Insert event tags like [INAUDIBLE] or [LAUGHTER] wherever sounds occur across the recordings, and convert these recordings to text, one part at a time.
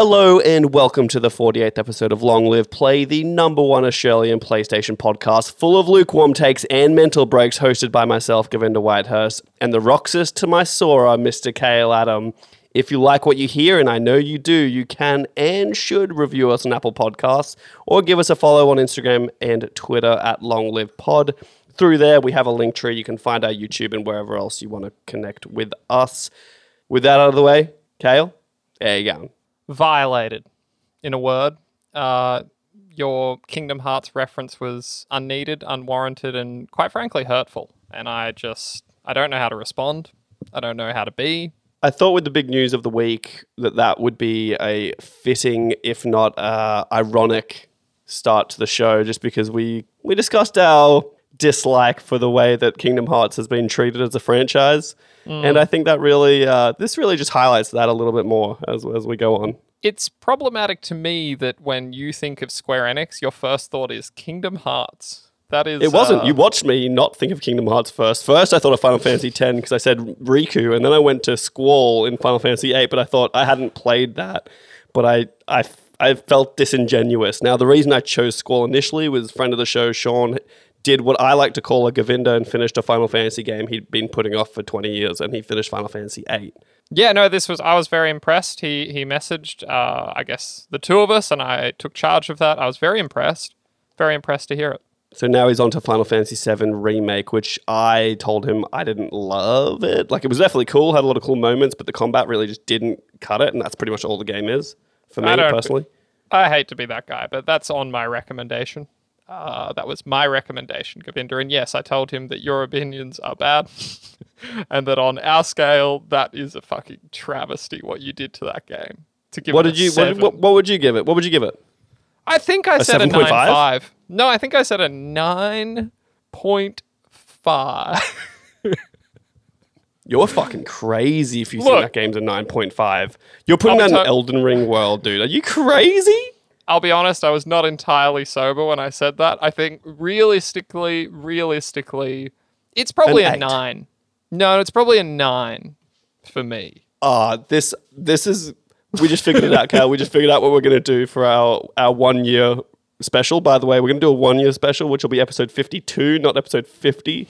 Hello and welcome to the 48th episode of Long Live Play, the number one Australian PlayStation podcast full of lukewarm takes and mental breaks, hosted by myself, Govinda Whitehurst, and the Roxas to my Sora, Mr. Kale Adam. If you like what you hear, and I know you do, you can and should review us on Apple Podcasts or give us a follow on Instagram and Twitter at Long Live Pod. Through there, we have a link tree. You can find our YouTube and wherever else you want to connect with us. With that out of the way, Kale, there you go. Violated in a word. Uh, your kingdom hearts reference was unneeded unwarranted and quite frankly hurtful. And i just i don't know how to respond. I don't know how to be. I thought with the big news of the week that that would be a fitting, if not uh, ironic, start to the show, just because we we discussed our dislike for the way that Kingdom Hearts has been treated as a franchise, and I think that really uh, this really just highlights that a little bit more as as we go on. it's problematic to me that when you think of square enix your first thought is kingdom hearts that is It wasn't. uh, you watched me not think of Kingdom Hearts first. First, I thought of Final Fantasy X because I said Riku, and then I went to Squall in Final Fantasy VIII. But I thought I hadn't played that, but I I I felt disingenuous. Now, the reason I chose Squall initially was friend of the show Sean did what I like to call a Govinda and finished a Final Fantasy game he'd been putting off for twenty years, and he finished Final Fantasy VIII. Yeah, no, this was I was very impressed. He he messaged uh, I guess the two of us and I took charge of that. I was very impressed. Very impressed to hear it. So now he's on to Final Fantasy VII Remake, which I told him I didn't love it. Like, it was definitely cool, had a lot of cool moments, but the combat really just didn't cut it, and that's pretty much all the game is for me I personally. I hate to be that guy, but that's on my recommendation. Uh, that was my recommendation, Govinda. And yes, I told him that your opinions are bad [LAUGHS] and that on our scale, that is a fucking travesty what you did to that game. To give What it a did you? What, what, what would you give it? What would you give it? I think I said a 7.5? 9.5. No, I think I said a 9.5. You're fucking crazy if you Look. think that game's a nine point five. You're putting that in ta- Elden Ring world, dude. Are you crazy? I'll be honest, I was not entirely sober when I said that. I think realistically, realistically, it's probably An a eight. nine. No, it's probably a nine for me. Ah, this this is. We just figured it out, Cal. We just figured out what we're gonna do for our our one year special. By the way, we're gonna do a one year special, which will be episode fifty two, not episode fifty.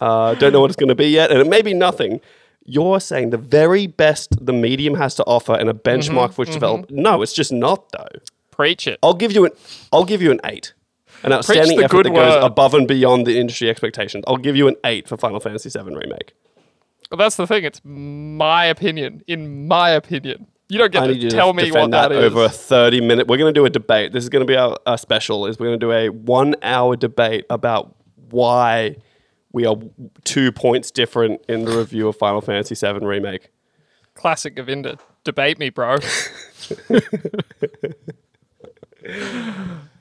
Uh, don't know what it's gonna be yet, and it may be nothing. You're saying the very best the medium has to offer and a benchmark for which to develop. No, it's just not though. Preach it. I'll give you an I'll give you an eight. An outstanding effort good that goes above and beyond the industry expectations. I'll give you an eight for Final Fantasy VII remake. Well, that's the thing. It's my opinion. In my opinion, you don't get I to tell to me what that, that is. over a thirty minute. We're going to do a debate. This is going to be our, our special. Is we're going to do a one hour debate about why we are two points different in the review of Final Fantasy VII remake. Classic Govinda. Debate me, bro. [LAUGHS]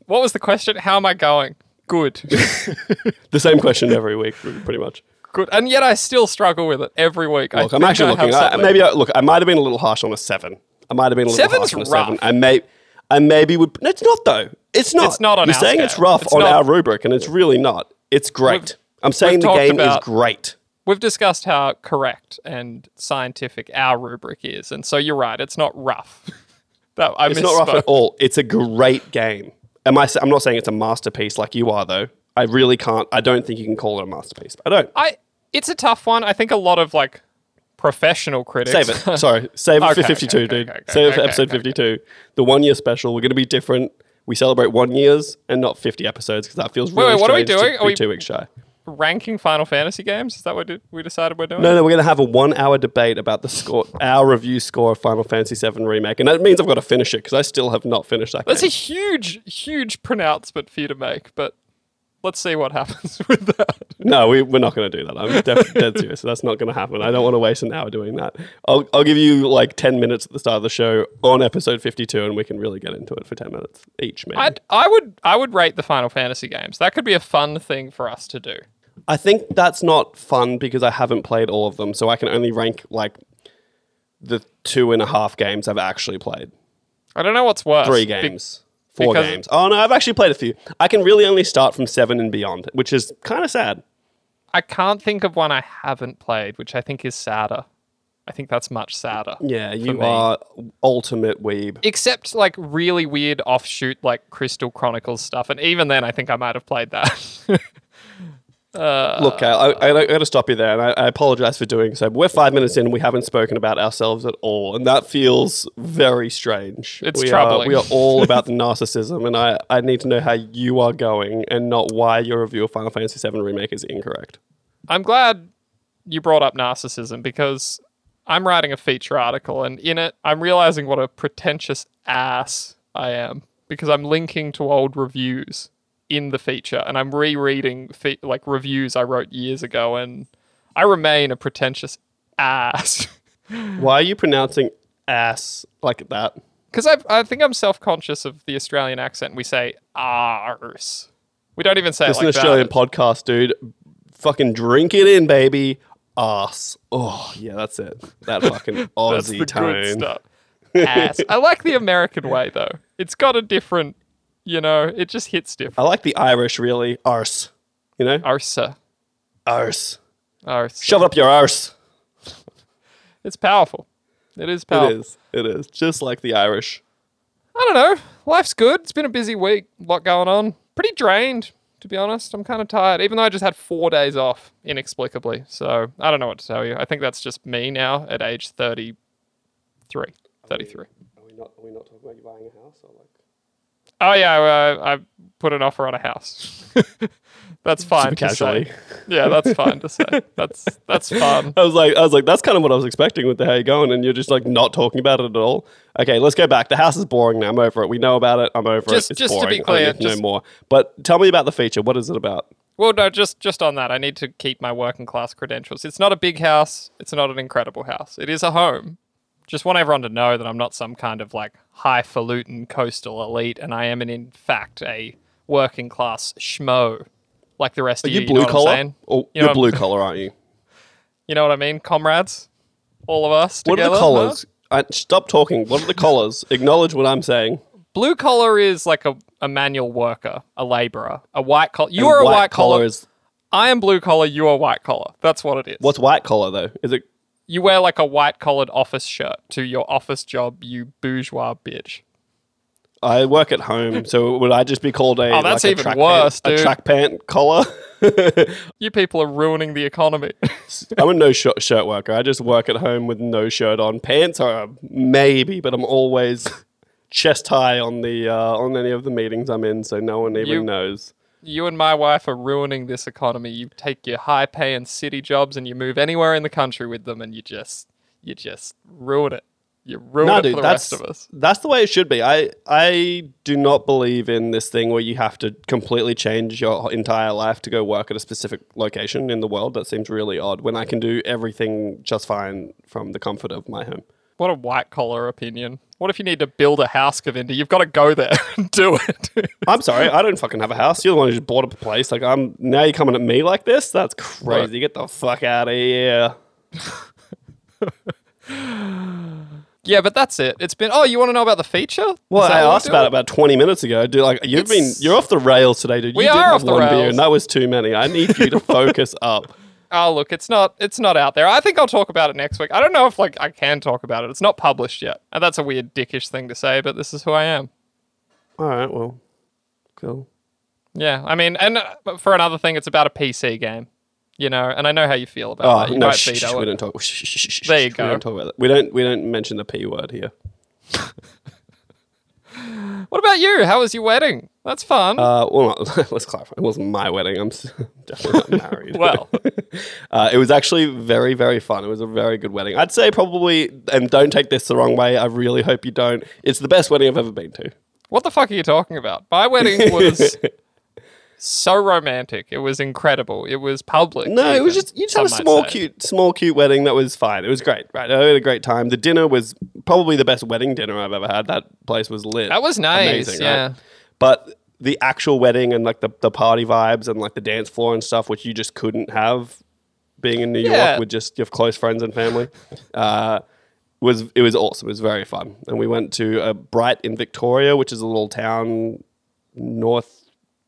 what was the question? How am I going? Good. [LAUGHS] The same question every week, pretty much. Good. And yet I still struggle with it every week. I Look, I'm actually I looking. I, maybe I, look, I might have been a little harsh on a seven. I might have been a little Seven's harsh on a rough. seven. I may, I maybe would. No, it's not though. It's not. It's not on You're our saying it's rough It's on not- our rubric, and it's really not. It's great. We've- I'm saying the game about- is great. We've discussed how correct and scientific our rubric is, and so you're right. It's not rough. [LAUGHS] that I It's not rough at all. It's a great game. Am I? I'm not saying it's a masterpiece like you are, though. I really can't. I don't think you can call it a masterpiece. I don't. I. It's a tough one. I think a lot of like professional critics. Save it. [LAUGHS] Sorry. Save it Okay, for 52, okay, dude. okay, Save it for episode okay, 52. The one year special. We're going to be different. We celebrate one years and not 50 episodes because that feels really wait, what are we doing? Are we- two weeks shy. Ranking Final Fantasy games. Is that what we decided we're doing? No, no, we're going to have a one hour debate about the score, our review score of Final Fantasy VII Remake. And that means I've got to finish it because I still have not finished that That's game. a huge, huge pronouncement for you to make, but let's see what [LAUGHS] happens with that. No, we, we're not going to do that. I'm def- dead serious. That's not going to happen. I don't want to waste an hour doing that. I'll, I'll give you like 10 minutes at the start of the show on episode 52 and we can really get into it for 10 minutes each, maybe. I'd, I would, I would rate the Final Fantasy games. That could be a fun thing for us to do. I think that's not fun because I haven't played all of them. So I can only rank like the two and a half games I've actually played. I don't know what's worse. Three Be- games. Four games. Oh, no, I've actually played a few. I can really only start from seven and beyond, which is kind of sad. I can't think of one I haven't played, which I think is sadder. I think that's much sadder. Yeah, you are ultimate weeb. Except like really weird offshoot like Crystal Chronicles stuff, and even then, I think I might have played that. [LAUGHS] Uh, Look, I, I, I got to stop you there, and I, I apologize for doing so. But we're five minutes in, and we haven't spoken about ourselves at all, and that feels very strange. It's we troubling. Are, we are all about the [LAUGHS] narcissism, and I, I need to know how you are going, and not why your review of Final Fantasy VII Remake is incorrect. I'm glad you brought up narcissism because I'm writing a feature article, and in it, I'm realizing what a pretentious ass I am because I'm linking to old reviews in the feature, and I'm rereading fe- like reviews I wrote years ago, and I remain a pretentious ass. [LAUGHS] Why are you pronouncing ass like that? Because I, I think I'm self conscious of the Australian accent. We say arse. We don't even say It's it like an Australian that. podcast, dude. Fucking drink it in, baby. Ass. Oh, yeah, that's it. That [LAUGHS] fucking That's Aussie the tone. good stuff. [LAUGHS] Ass. I like the American way though. It's got a different, you know, it just hits different. I like the Irish, really. Arse. You know? Arsa. Arse. Arse. Shove it up your arse. It's powerful. It is It powerful. is. It is. Just like the Irish. I don't know. Life's good. It's been a busy week. A lot going on. Pretty drained, to be honest. I'm kind of tired, even though I just had four days off inexplicably. So I don't know what to tell you. I think that's just me now at age 33. 33. Are we not, are we not talking about you buying a house? Or like... Oh yeah, I, I put an offer on a house. [LAUGHS] that's fine. Super casually. say. Yeah, that's fine to say. That's that's fun. [LAUGHS] I was like, I was like, that's kind of what I was expecting with the how you going, and you're just like not talking about it at all. Okay, let's go back. The house is boring now. I'm over it. We know about it. I'm over Just- it. It's just to be clear, I don't need to just- know more. But tell me about the feature. What is it about? Well, no, just just on that, I need to keep my working class credentials. It's not a big house. It's not an incredible house. It is a home. Just want everyone to know that I'm not some kind of like highfalutin coastal elite, and I am, in, in fact, a working class schmo, like the rest Are of you. you know blue what I'm collar? saying? Or You know you're blue collar, aren't you? [LAUGHS] You know what I mean, comrades? All of us. What are the huh? collars? I, stop talking. What are the collars? Acknowledge what I'm saying. Blue collar is like a, a manual worker, a laborer. A white collar. You And are a white collar. is I am blue collar. You are white collar. That's what it is. what's white collar though? Is it? You wear like a white collared office shirt to your office job, you bourgeois bitch. I work at home, so would I just be called a? Oh, that's like a even track worse, pant. A track pant collar. [LAUGHS] You people are ruining the economy. [LAUGHS] I'm a no shirt, shirt worker. I just work at home with no shirt on. Pants are maybe, but I'm always [LAUGHS] chest high on the uh, on any of the meetings I'm in, so no one even You- knows. You and my wife are ruining this economy. You take your high paying city jobs and you move anywhere in the country with them and you just you just ruin it. You ruin No, it dude, for the that's rest of us. that's the way it should be. I I do not believe in this thing where you have to completely change your entire life to go work at a specific location in the world. That seems really odd. When I can do everything just fine from the comfort of my home. What a white collar opinion. What if you need to build a house, Govinda? You've got to go there [LAUGHS] and do it. I'm sorry, I don't fucking have a house. You're the one who just bought up a place. Like I'm now you're coming at me like this. That's crazy. Get the fuck out of here. [LAUGHS] yeah, but that's it. It's been. Oh, you want to know about the feature? Well, I asked about it about 20 minutes ago. Dude, like you've been you're off the rails today, dude. We you did are have off the one beer, rails. and that was too many. I need you to [LAUGHS] focus up. Oh, look, it's not. It's not out there. I think I'll talk about it next week. I don't know if like I can talk about it. It's not published yet, and that's a weird dickish thing to say, but this is who I am. All right, well, cool. Yeah, I mean, and uh, for another thing, it's about a PC game, you know, and I know how you feel about Oh that. You no, shh, shh, we don't talk. shh, There you go. We don't talk about that. We don't. We don't mention the p word here. What about you? How was your wedding? That's fun. Uh, well, [LAUGHS] let's clarify. It wasn't my wedding. I'm [LAUGHS] definitely not married. [LAUGHS] well, uh, it was actually very, very fun. It was a very good wedding. I'd say probably, and don't take this the wrong way. I really hope you don't. It's the best wedding I've ever been to. what the fuck are you talking about? My wedding was so romantic. It was incredible. It was public. No, it was just you just had a small, cute, small, cute wedding that was fine. It was great, right? I had a great time. The dinner was probably the best wedding dinner I've ever had. That place was lit. That was nice. Amazing, right? yeah. But the actual wedding and like the, the party vibes and like the dance floor and stuff, which you just couldn't have being in New Yeah. York with just your close friends and family, uh, was it was awesome. It was very fun. And we went to a Bright in Victoria, which is a little town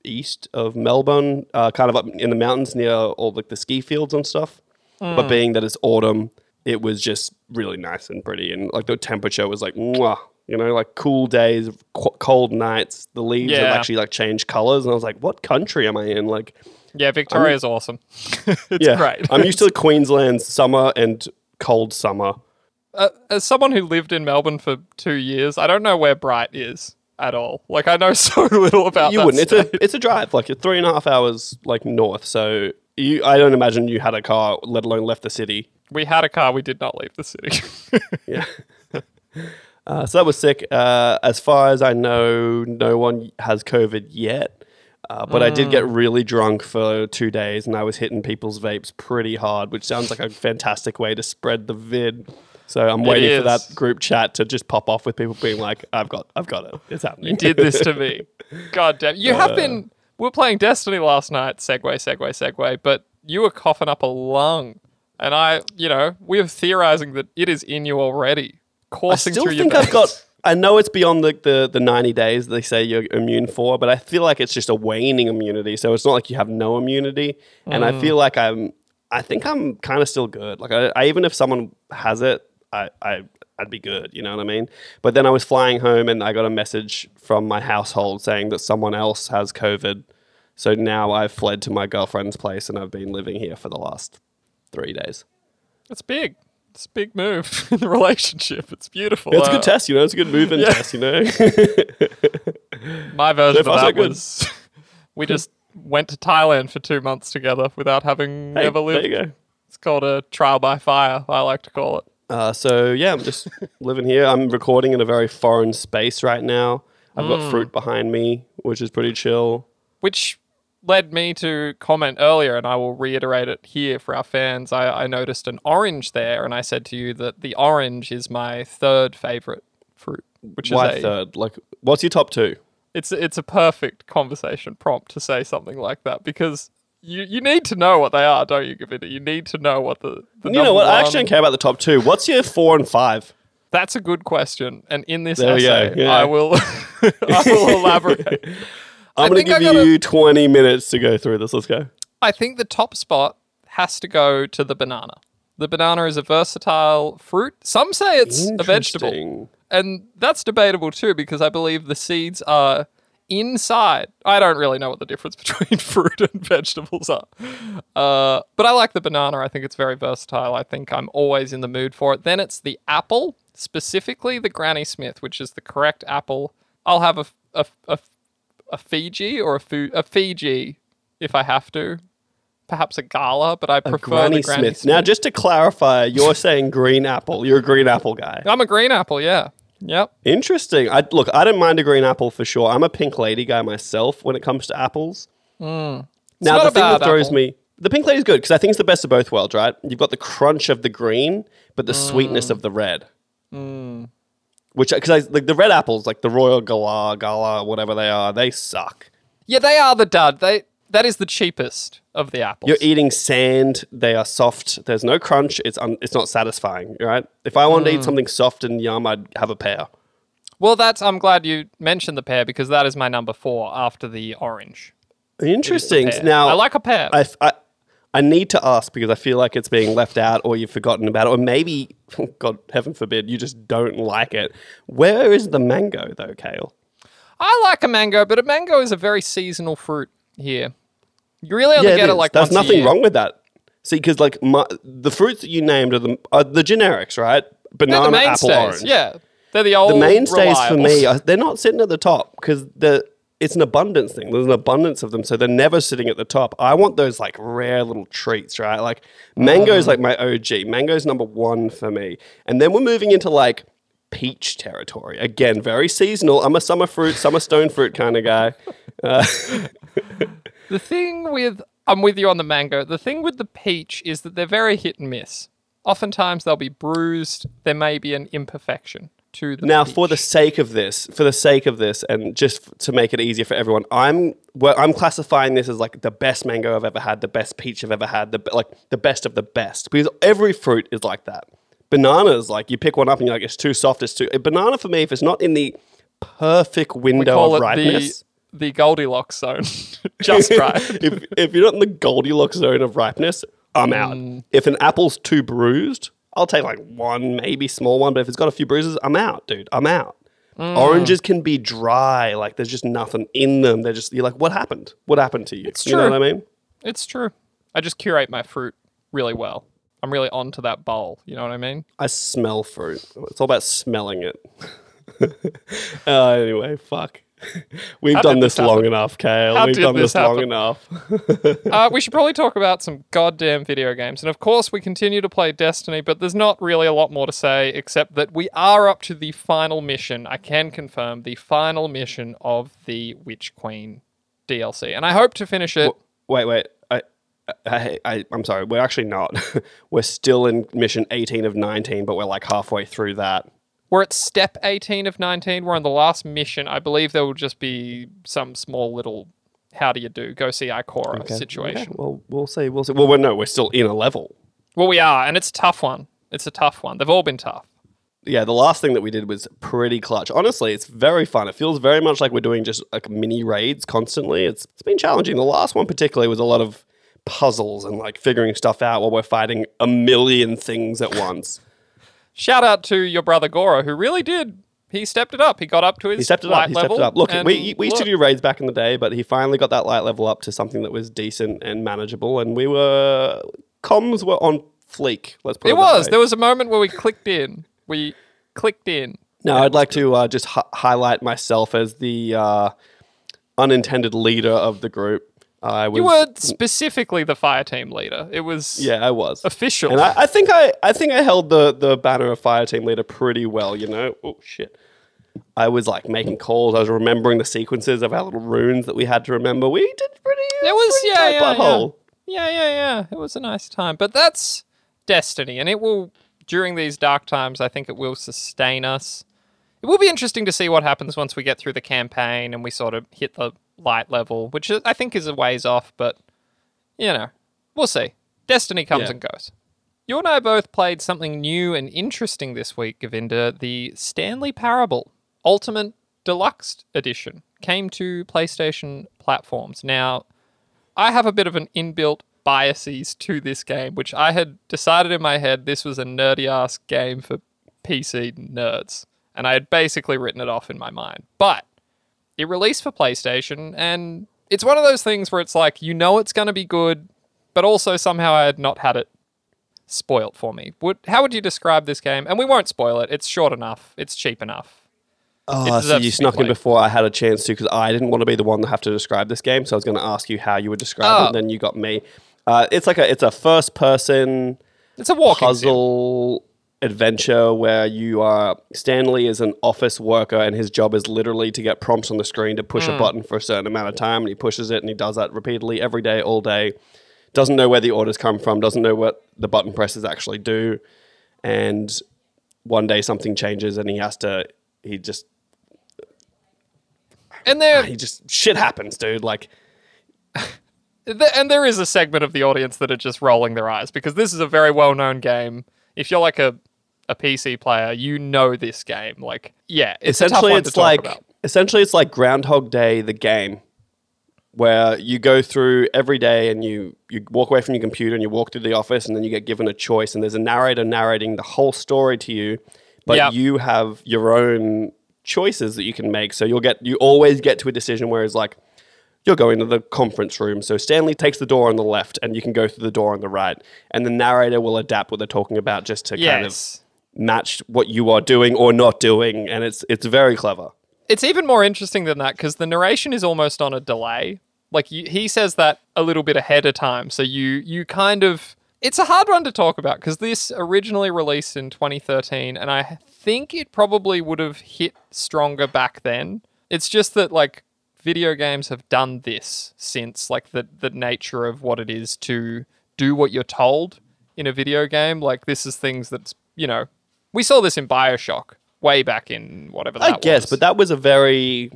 northeast of Melbourne, uh, kind of up in the mountains near all like the ski fields and stuff. Hmm. But being that it's autumn, it was just really nice and pretty, and like the temperature was like, mwah, you know, like cool days, qu- cold nights. The leaves have actually like changed colors, and I was like, what country am I in? Like, Yeah, Victoria's awesome. [LAUGHS] it's yeah, great. I'm used to Queensland's summer and cold summer. uh, as someone who lived in Melbourne for two years, I don't know where Bright is at all. Like I know [LAUGHS] so little about you that wouldn't. state. It's a it's a drive, like three and a half hours, like north. So you, I don't imagine you had a car, let alone left the city. we had a car. We did not leave the city. [LAUGHS] Yeah. uh, so that was sick. Uh, as far as I know, no one has COVID yet. Uh, but I did get Mm. really drunk for two days, and I was hitting people's vapes pretty hard, which sounds like a fantastic way to spread the vid. So I'm waiting for that group chat to just pop off with people being like, "I've got, I've got it. It's happening." you did this to me. [LAUGHS] God damn. You Uh. have been. We are playing Destiny last night. Segue, segue, segue. But you were coughing up a lung, and I, you know, we are theorizing that it is in you already, I coursing still through think your I've got. I know it's beyond the, the, the 90 days they say you're immune for, but I feel like it's just a waning immunity. So it's not like you have no immunity. And Mm. I feel like I'm, I think I'm kind of still good. Like, I, I even if someone has it, I, I, I'd be good. You know what I mean? But then I was flying home and I got a message from my household saying that someone else has COVID. So now I've fled to my girlfriend's place and I've been living here for the last three days. It's big. It's a big move [LAUGHS] in the relationship. It's beautiful. It's a Uh, good test, you know. It's a good move in [LAUGHS] yeah. test, you know. My [LAUGHS] version So of that good. was we just went to Thailand for two months together without having Hey, ever lived. There you go. It's called a trial by fire. I like to call it. Uh, so yeah, I'm just [LAUGHS] living here. I'm recording in a very foreign space right now. I've got fruit behind me, which is pretty chill. which led me to comment earlier, and I will reiterate it here for our fans. I, I noticed an orange there, and I said to you that the orange is my third favorite fruit, which Why is a, third? Like, what's your top two? it's it's a perfect conversation prompt to say something like that because you you need to know what they are, don't you, Govinda? You need to know what the, the You know what? I actually don't care about the top two. What's your four and five? That's a good question, and in this There we go, essay, yeah. I will [LAUGHS] I will [LAUGHS] elaborate. I'm going think to I give gotta- you 20 minutes to go through this. Let's go. I think the top spot has to go to the banana. The banana is a versatile fruit. Some say it's a vegetable. Interesting. And that's debatable too because I believe the seeds are inside. I don't really know what the difference [LAUGHS] between fruit and vegetables are. Uh, but I like the banana. I think it's very versatile. I think I'm always in the mood for it. Then it's the apple, specifically the Granny Smith, which is the correct apple. I'll have a, a, a, a Fiji or a, fu- a Fiji if I have to. Perhaps a Gala, but I prefer Granny the Granny Smith. Now, just to clarify, you're [LAUGHS] saying green apple. You're a green apple guy. I'm a green apple, yeah. Yep. Interesting. I look. I don't mind a green apple for sure. I'm a pink lady guy myself when it comes to apples. Hmm. now the thing that throws apple. me, the pink lady's good because I think it's the best of both worlds. Right? You've got the crunch of the green, but the hmm. sweetness of the red. Hmm. Which uh, because I like the red apples, like the Royal Gala, Gala, whatever they are, they suck. Yeah, they are the dud. They that is the cheapest of the apples. You're eating sand. They are soft. There's no crunch. It's un, it's not satisfying. Right? If I wanted to eat mm. something soft and yum, I'd have a pear. well, that's I'm glad you mentioned the pear because that is my number four after the orange. Interesting. Pear. Now I like a pear. I, I, I need to ask because I feel like it's being left out or you've forgotten about it, or maybe, [LAUGHS] God heaven forbid, you just don't like it. Where is the mango though, Kale? I like a mango, but a mango is a very seasonal fruit here. You really only it get it like that. there's nothing wrong with that. See, because like my, the fruits that you named are the are the generics, right? Banana, the apple, orange. Yeah, they're the old The mainstays for me, are, they're not sitting at the top because the it's an abundance thing. There's an abundance of them, so they're never sitting at the top. I want those like rare little treats, right? Like mango's Mm. like my OG. Mango's number one for me, and then we're moving into like peach territory again. Very seasonal. I'm a summer fruit, summer stone fruit kind of guy. Uh, [LAUGHS] [LAUGHS] The thing with I'm with you on the mango. The thing with the peach is that they're very hit and miss. Oftentimes they'll be bruised. There may be an imperfection to the now, peach. for the sake of this, for the sake of this, and just f- to make it easier for everyone, I'm well, I'm classifying this as like the best mango I've ever had, the best peach I've ever had, the like the best of the best because every fruit is like that. Bananas, like you pick one up and you're like, it's too soft. It's too. A banana for me, if it's not in the perfect window of ripeness, the Goldilocks zone. [LAUGHS] Just [LAUGHS] right. if if you're not in the Goldilocks zone of ripeness, I'm out. Mm. If an apple's too bruised, I'll take like one, maybe small one, but if it's got a few bruises, I'm out, dude. I'm out. Oranges can be dry, like there's just nothing in them. They're just you're like, what happened? What happened to you? It's You know true. what I mean? It's true. I just curate my fruit really well. I'm really onto that bowl. You know what I mean? I smell fruit. It's all about smelling it. [LAUGHS] uh, anyway, fuck. [LAUGHS] We've done this this long enough, Kale. How We've done this this, long enough. uh, we should probably talk about some goddamn video games. And of course, we continue to play Destiny, but there's not really a lot more to say except that we are up to the final mission. I can confirm the final mission of the Witch Queen DLC. And I hope to finish it. Wait, wait. I, I, I, I'm sorry. We're actually not. [LAUGHS] we're still in mission 18 of 19, but we're like halfway through that. We're at step 18 of 19. We're on the last mission. I believe there will just be some small little how do you do, go see Ikora situation. Okay, well, we'll see. We'll see. Well, we're, no, we're still in a level. Well, we are, and it's a tough one. It's a tough one. They've all been tough. Yeah, the last thing that we did was pretty clutch. Honestly, it's very fun. It feels very much like we're doing just like mini raids constantly. It's it's been challenging. The last one particularly was a lot of puzzles and like figuring stuff out while we're fighting a million things at once. Shout out to your brother Goro, who really did. He stepped it up. He got up to his He stepped it light up. He level. stepped it up. Look, we, we used to do raids back in the day, but he finally got that light level up to something that was decent and manageable. And we were comms were on fleek. Let's put it, It was. way. There was a moment where we clicked in. We clicked in. Now, I'd like to uh, just hi- highlight myself as the uh, unintended leader of the group. I was, You were specifically the fire team leader. It was yeah, I was official. and I, I think I, I think I held the the banner of fire team leader pretty well. You know, oh shit. I was like making calls. I was remembering the sequences of our little runes that we had to remember. We did pretty. Uh, it was pretty yeah, yeah, yeah, yeah, yeah, yeah. It was a nice time, but that's Destiny, and it will during these dark times. I think it will sustain us. It will be interesting to see what happens once we get through the campaign and we sort of hit the light level, which I think is a ways off, but you know, we'll see. Destiny comes Yeah. and goes. You and I both played something new and interesting this week, Govinda. The Stanley Parable Ultimate Deluxe Edition came to PlayStation platforms. Now, I have a bit of an inbuilt biases to this game, which I had decided in my head this was a nerdy ass game for PC nerds. And I had basically written it off in my mind. But it released for PlayStation, and it's one of those things where it's like, you know it's going to be good, but also somehow I had not had it spoilt for me. Would, how would you describe this game? And we won't spoil it. It's short enough, it's cheap enough. Oh, so you snuck in before I had a chance to because I didn't want to be the one to have to describe this game. So I was going to ask you how you would describe Oh. it. And then you got me. Uh, it's like a it's a first person It's a walking sim. Adventure where you are Stanley is an office worker and his job is literally to get prompts on the screen to push Hmm. a button for a certain amount of time and he pushes it and he does that repeatedly every day all day doesn't know where the orders come from doesn't know what the button presses actually do and one day something changes and he has to he just And there, [SIGHS] he just shit happens dude like [LAUGHS] and there is a segment of the audience that are just rolling their eyes because this is a very well-known game. If you're like a a PC player, you know this game. Like, yeah, it's essentially it's like about. essentially it's like groundhog day the game where you go through every day and you you walk away from your computer and you walk through the office and then you get given a choice and there's a narrator narrating the whole story to you but Yep. you have your own choices that you can make so you'll get you always get to a decision where it's like you're going to the conference room. So Stanley takes the door on the left and you can go through the door on the right. And the narrator will adapt what they're talking about just to kind of Yes. match what you are doing or not doing. And it's it's very clever. It's even more interesting than that because the narration is almost on a delay. Like you, he says that a little bit ahead of time, so you you kind of it's a hard one to talk about because this originally released in 2013, and I think it probably would have hit stronger back then. It's just that like video games have done this since like the the nature of what it is to do what you're told in a video game. Like this is things that's you know we saw this in Bioshock way back in whatever that I guess, was. but that was a very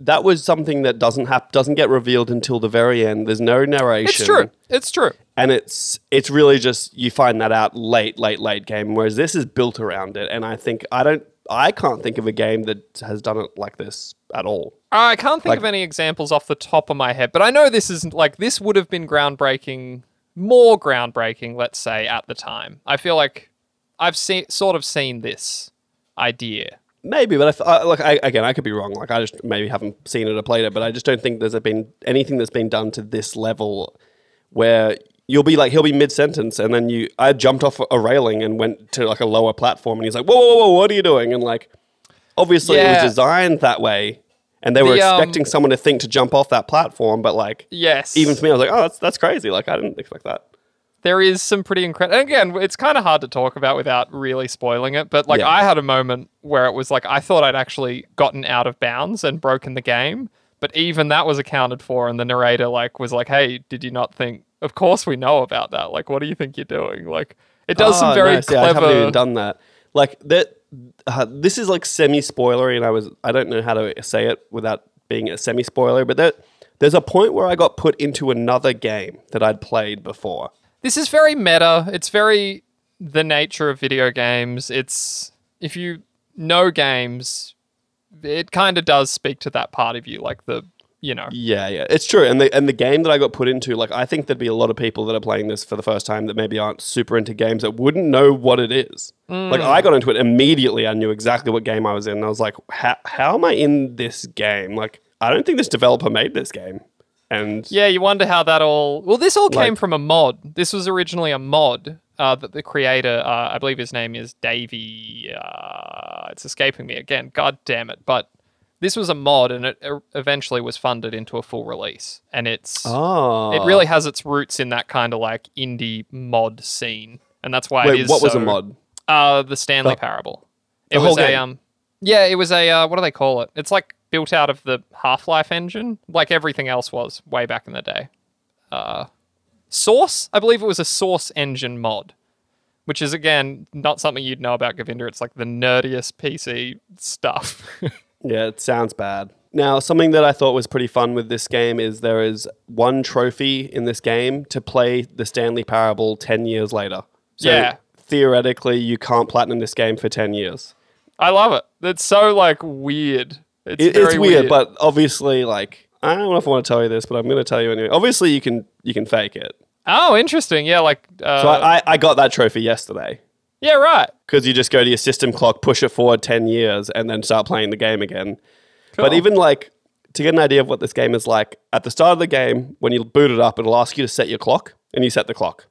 that was something that doesn't have doesn't get revealed until the very end. There's no narration. It's true. It's true. and it's it's really just you find that out late, late, late game. Whereas this is built around it, and I think I don't, I can't think of a game that has done it like this at all. I can't think Like- of any examples off the top of my head, but I know this isn't like this would have been groundbreaking, more groundbreaking, let's say, at the time. I feel like I've seen sort of seen this idea. Maybe, but I, I- like I, again, I could be wrong. Like I just maybe haven't seen it or played it, but I just don't think there's been anything that's been done to this level where you'll be like he'll be mid sentence and then you I jumped off a railing and went to like a lower platform and he's like whoa whoa whoa what are you doing and like obviously it was designed that way and they were The, um, expecting someone to think to jump off that platform but like Yes. even for me I was like oh that's that's crazy like I didn't expect that there is some pretty incredible. Again, it's kind of hard to talk about without really spoiling it. But like, Yeah. I had a moment where it was like I thought I'd actually gotten out of bounds and broken the game, but even that was accounted for, and the narrator like was like, "Hey, did you not think? Of course we know about that. Like, what do you think you're doing? Like, it does some Oh, very nice. Yeah, I haven't even done that. Like that. Uh, this is like semi spoilery, and I was I don't know how to say it without being a semi spoiler, but that there's a point where I got put into another game that I'd played before. This is very meta. It's very the nature of video games. It's if you know games, it kind of does speak to that part of you, like the you know. Yeah, yeah, it's true. And the and the game that I got put into, like I think there'd be a lot of people that are playing this for the first time that maybe aren't super into games that wouldn't know what it is. Mm. Like I got into it immediately. I knew exactly what game I was in. I was like, how how am I in this game? Like I don't think this developer made this game. And Yeah, you wonder how that all. Well, this all came from a mod. This was originally a mod uh, that the creator, uh, I believe his name is Davey. Uh, it's escaping me again. God damn it! But this was a mod, and it uh, eventually was funded into a full release. And it's oh, it really has its roots in that kind of like indie mod scene, and that's why it Wait, is. what was so- a mod? Uh, the Stanley The- Parable. the It was whole a game? um, yeah, it was a uh, what do they call it? It's like built out of the Half Life engine, like everything else was way back in the day. Uh, Source, I believe it was a Source engine mod, which is again not something you'd know about Govinda. It's like the nerdiest PC stuff. [LAUGHS] Yeah, it sounds bad. Now, something that I thought was pretty fun with this game is there is one trophy in this game to play the Stanley Parable 10 years later. So Yeah. theoretically, you can't platinum this game for 10 years. I love it. It's so like weird. It's, It- it's weird, but obviously, like, I don't know if I want to tell you this, but I'm going to tell you anyway. Obviously, you can you can fake it. oh, interesting. Yeah, like uh, So I, I, I got that trophy yesterday yeah, right. because you just go to your system clock, push it forward 10 years, and then start playing the game again. But even like to get an idea of what this game is like, at the start of the game, when you boot it up, it'll ask you to set your clock, and you set the clock.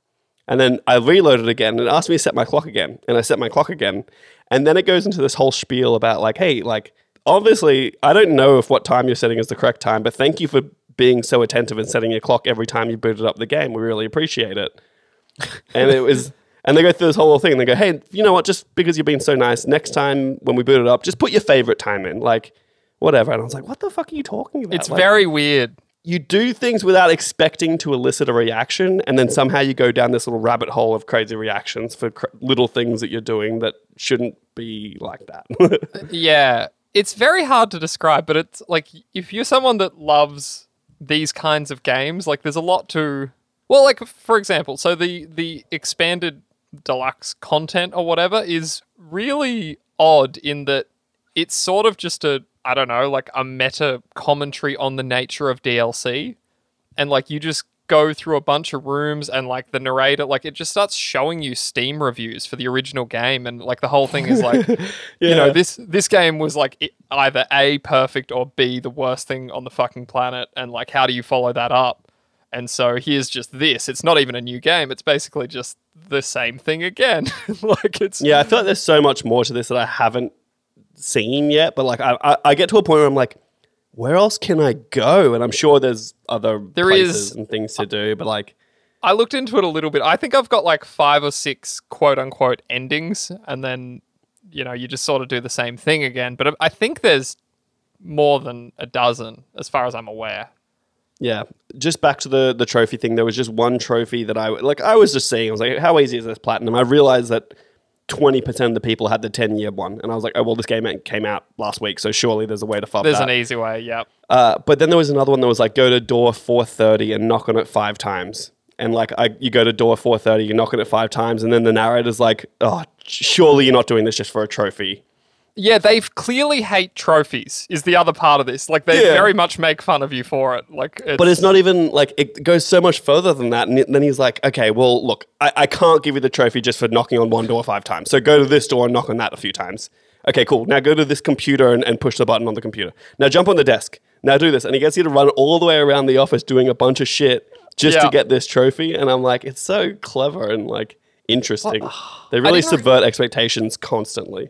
And then I reloaded again, and it asked me to set my clock again, and I set my clock again. And then it goes into this whole spiel about like, hey, like obviously, I don't know if what time you're setting is the correct time, but thank you for being so attentive and setting your clock every time you booted up the game. We really appreciate it. [LAUGHS] and it was and they go through this whole thing. And they go hey you know what? Just because you're being so nice next time when we boot it up just put your favorite time in. Like whatever. And i was like what the fuck are you talking about? It's Like, very weird. you do things without expecting to elicit a reaction and then somehow you go down this little rabbit hole of crazy reactions for cr- little things that you're doing that shouldn't be like that. [LAUGHS] Yeah, it's very hard to describe, but it's like if you're someone that loves these kinds of games, like there's a lot to. Well, like for example, so the the expanded deluxe content or whatever is really odd in that it's sort of just a I don't know, like a meta commentary on the nature of DLC, and like you just go through a bunch of rooms and like the narrator like it just starts showing you steam reviews for the original game and like the whole thing is like [LAUGHS] you know this this game was like either a perfect or b the worst thing on the fucking planet and like how do you follow that up? And so here's just this. It's not even a new game. It's basically just the same thing again. [LAUGHS] Like it's yeah i feel like there's so much more to this that i haven't seen yet but like i, I, I get to a point where i'm like where else can i go and i'm sure there's other There places is- and things to do but like I looked into it a little bit. I think I've got like five or six quote unquote endings, and then you know you just sort of do the same thing again. But I think there's more than a dozen, as far as I'm aware. Yeah, just back to the the trophy thing. There was just one trophy that I like. I was just seeing. I was like, how easy is this platinum? I realized that twenty percent of the people had the ten year one, and I was like, oh well, this game came out last week, so surely there's a way to fuck that. There's that. an easy way. Yep. uh, but then there was another one that was like, go to door four thirty and knock on it five times. And like, I, you go to door four thirty, you knock on it five times, and then the narrator's like, oh, surely you're not doing this just for a trophy. Yeah, they've clearly hate trophies. Is the other part of this? Like they Yeah. very much make fun of you for it. Like, it's, But it's not even like it goes so much further than that. And then he's like, okay, well, look, I, I can't give you the trophy just for knocking on one door five times. So go to this door and knock on that a few times. Okay, cool. Now go to this computer and, and push the button on the computer. Now jump on the desk. Now do this. And he gets you to run all the way around the office doing a bunch of shit just to get this trophy. And I'm like, it's so clever and like interesting. they really subvert expectations constantly.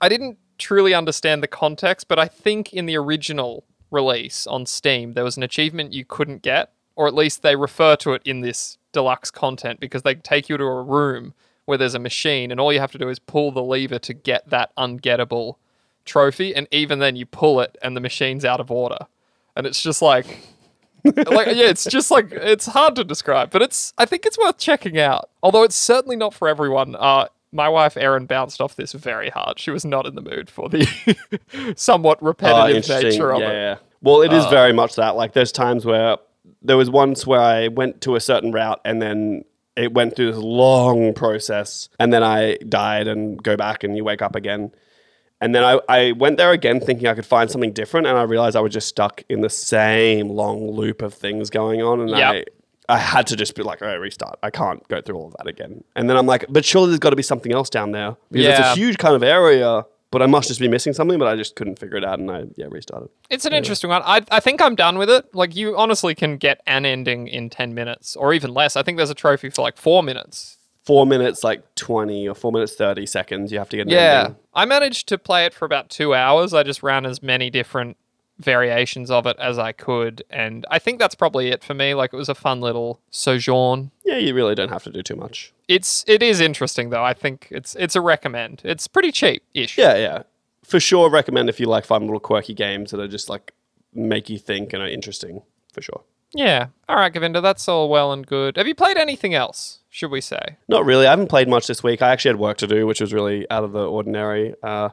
I didn't truly understand the context, but I think in the original release on Steam, there was an achievement you couldn't get, or at least they refer to it in this deluxe content because they take you to a room where there's a machine, and all you have to do is pull the lever to get that ungettable trophy, and even then you pull it and the machine's out of order. And it's just like [LAUGHS] like yeah, it's just like it's hard to describe, but it's I think it's worth checking out. Although it's certainly not for everyone. Uh my wife Erin bounced off this very hard. She was not in the mood for the [LAUGHS] somewhat repetitive interesting. nature of yeah, it. yeah. Well, it is Uh, very much that. Like, there's times where there was once where I went to a certain route and then it went through this long process, and then I died and go back and you wake up again. And then I, I went there again thinking I could find something different, and I realized I was just stuck in the same long loop of things going on. And Yep. I, I had to just be like, all right, restart. I can't go through all of that again. And then I'm like, but surely there's got to be something else down there because it's Yeah. a huge kind of area. But I must just be missing something, but I just couldn't figure it out, and I yeah restarted. It's an interesting one. I, I think I'm done with it. Like you honestly can get an ending in 10 minutes or even less. I think there's a trophy for like 4 minutes. Four minutes, like twenty or four minutes thirty seconds. You have to get an Yeah. ending. I managed to play it for about 2 hours. I just ran as many different variations of it as I could and I think that's probably it for me. Like it was a fun little sojourn. Yeah, you really don't have to do too much. It's it is interesting though. I think it's it's a recommend. It's pretty cheap ish. Yeah, yeah, for sure. Recommend if you like fun little quirky games that are just like make you think and are interesting. For sure. Yeah. All right, Govinda, that's all well and good. Have you played anything else? Should we say? Not really. I haven't played much this week. I actually had work to do, which was really out of the ordinary. Uh,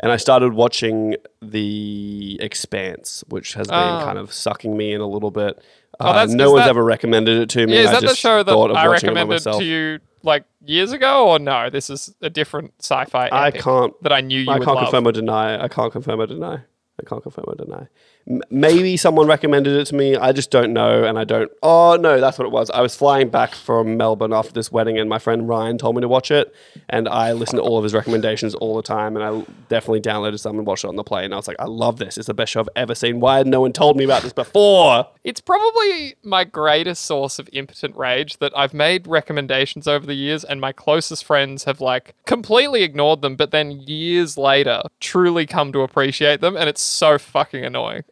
and I started watching The Expanse, which has been Oh. kind of sucking me in a little bit. Oh, Uh, no one's that- ever recommended it to me. Yeah, is I that the show that I watching it by recommended to you like years ago, or no? This is a different sci-fi. I can't. that I knew you I can't love. confirm or deny. I can't confirm or deny. I can't confirm or deny. Maybe someone recommended it to me. I just don't know, and I don't. Oh no, that's what it was. I was flying back from Melbourne after this wedding, and my friend Ryan told me to watch it, and I listened to all of his recommendations all the time, and I definitely downloaded some and watched it on the plane. I was like, I love this. It's the best show I've ever seen. Why had no one told me about this before? It's probably my greatest source of impotent rage that I've made recommendations over the years, and my closest friends have like completely ignored them, but then years later truly come to appreciate them, and it's so fucking annoying.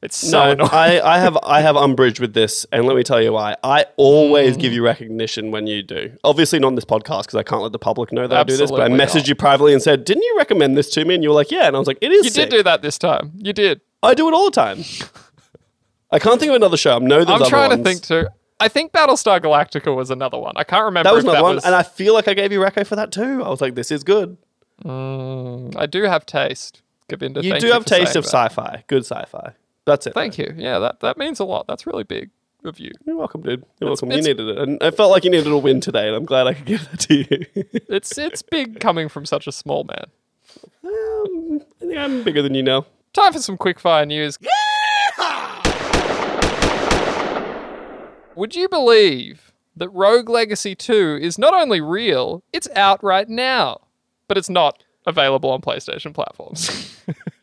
It's so No. I, I have I have umbrage with this, and let me tell you why. I always give you recognition when you do. Obviously, not on this podcast because I can't let the public know that I do this. But I messaged not. you privately and said, "Didn't you recommend this to me?" And you were like, "Yeah." And I was like, "It is." you sick. did do that this time. You did. I do it all the time. [LAUGHS] I can't think of another show. I know there's I'm trying to think too. I think Battlestar Galactica was another one. I can't remember. That was another that one, was- and I feel like I gave you reco for that too. I was like, "This is good." Mm, I do have taste. Govinda, You do have for taste of that. sci-fi, good sci-fi. That's it. Thank you. Yeah, that, that means a lot. That's really big of you. You're welcome, dude. You're It's- welcome. You needed it, and I felt like you needed a win today, and I'm glad I could give that to you. [LAUGHS] It's it's big coming from such a small man. Um, I think I'm bigger than you now. Time for some quickfire news. Would you believe that Rogue Legacy 2 is not only real, it's out right now, but it's not available on PlayStation platforms? [LAUGHS]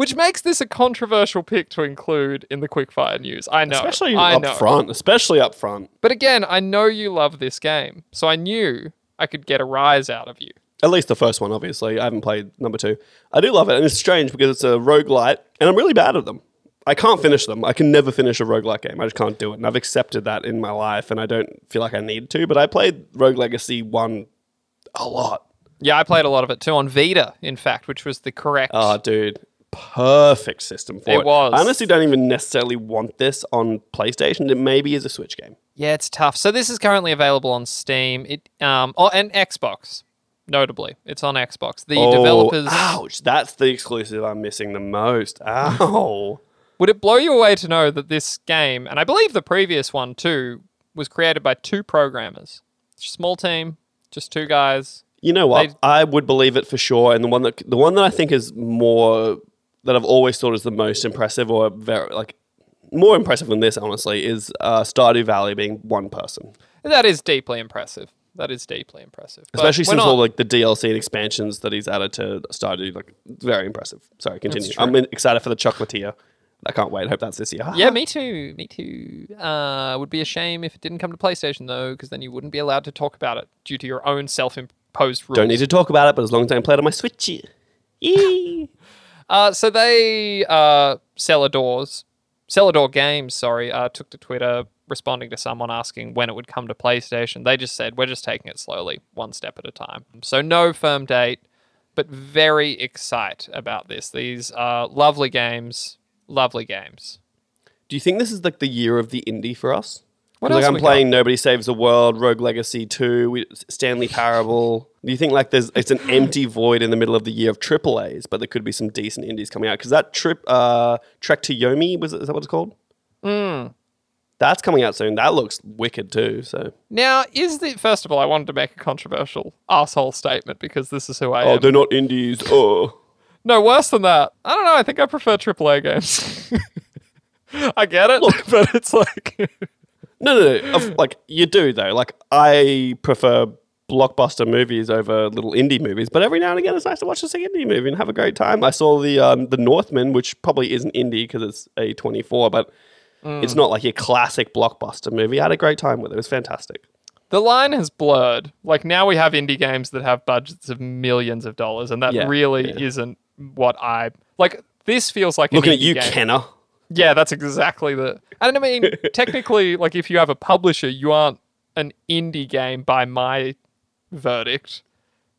Which makes this a controversial pick to include in the quickfire news. I know. Especially I up know. front. Especially up front. But again, I know you love this game, so I knew I could get a rise out of you. At least the first one, obviously. I haven't played number two. I do love it, and it's strange because it's a roguelite, and I'm really bad at them. I can't finish them. I can never finish a roguelike game. I just can't do it. And I've accepted that in my life, and I don't feel like I need to. But I played Rogue Legacy 1 a lot. Yeah, I played a lot of it too on Vita, in fact, which was the correct. Oh, dude. Perfect system for it. It was. I honestly don't even necessarily want this on PlayStation. It maybe is a Switch game. Yeah, it's tough. So this is currently available on Steam. It um oh, and Xbox. Notably, it's on Xbox. The Oh, developers. Ouch. That's the exclusive I'm missing the most. Ow. Would it blow you away to know that this game, and I believe the previous one too, was created by two programmers? Small team, just two guys. You know what? They- I would believe it for sure. And the one that the one that I think is more that I've always thought is the most impressive, or very like more impressive than this, honestly, is uh, Stardew Valley being one person. That is deeply impressive. That is deeply impressive. Especially since not- all like the DLC and expansions that he's added to Stardew, like very impressive. Sorry, continue. I'm excited for the chocolatier. I can't wait. I hope that's this year. Yeah, me [LAUGHS] too. Me too. Uh, would be a shame if it didn't come to PlayStation though, because then you wouldn't be allowed to talk about it due to your own self-imposed rules. Don't need to talk about it, but as long as I can play it on my Switch. Yee. Uh, so they uh, Celadors, Celador Games, sorry, uh, took to Twitter responding to someone asking when it would come to PlayStation. They just said we're just taking it slowly, one step at a time. So no firm date, but very excited about this. These are lovely games, lovely games. Do you think this is like the year of the indie for us? What else like I'm we got? playing Nobody Saves the World, Rogue Legacy 2, we- Stanley Parable. Do you think like there's it's an empty void in the middle of the year of triple A's, but there could be some decent indies coming out? Because that trip, uh, Trek to Yomi, was it, is that what it's called? Hmm. That's coming out soon. That looks wicked too. So Now, is the first of all, I wanted to make a controversial asshole statement because this is who I oh, am. Oh, they're not indies. Oh, No, worse than that. I don't know. I think I prefer AAA games. [LAUGHS] I get it, [LAUGHS] but it's like no, no, no. Of- like you do though. Like I prefer blockbuster movies over little indie movies, but every now and again it's nice to watch a sick indie movie and have a great time. I saw the um, the Northman, which probably isn't indie because it's a twenty four, but it's not like your classic blockbuster movie. I had a great time with it. It was fantastic. the line has blurred. Like now we have indie games that have budgets of millions of dollars, and that Yeah, really yeah. isn't what I like. This feels like Looking at you, game. Kenner. Yeah, that's exactly the. And I mean, [LAUGHS] technically, like if you have a publisher, you aren't an indie game by my verdict.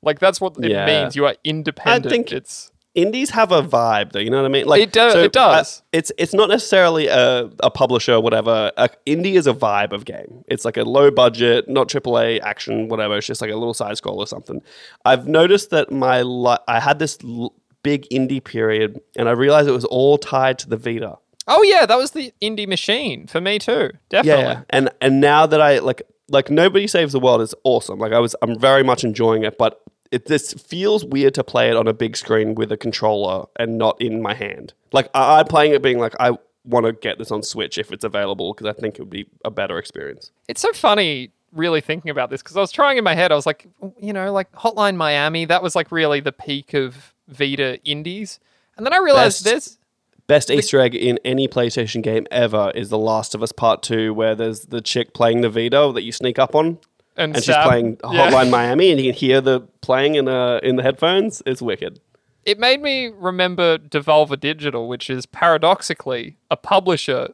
Like that's what it Yeah. means. You are independent. I think- it's Indies have a vibe, though. You know what I mean? Like It do- it does. uh, it's it's not necessarily a, a publisher, or whatever. A, indie is a vibe of game. It's like a low budget, not AAA action, whatever. It's just like a little side scroll or something. I've noticed that my li- I had this l- big indie period, and I realized it was all tied to the Vita. oh yeah, that was the indie machine for me too. Definitely. Yeah, and and now that I like like nobody saves the world is awesome. Like I was, I'm very much enjoying it, but it this feels weird to play it on a big screen with a controller and not in my hand. Like I, I'm playing it, being like I want to get this on Switch if it's available because I think it would be a better experience. It's so funny really thinking about this because I was trying in my head. I was like, you know, like Hotline Miami. That was like really the peak of Vita indies, and then I realized Best. there's Best Easter egg in any PlayStation game ever is The Last of Us Part Two, where there's the chick playing the Vita that you sneak up on, and, and she's Sam- playing yeah. Hotline Miami, and you can hear the playing in uh in the headphones. It's wicked. It made me remember Devolver Digital, which is paradoxically a publisher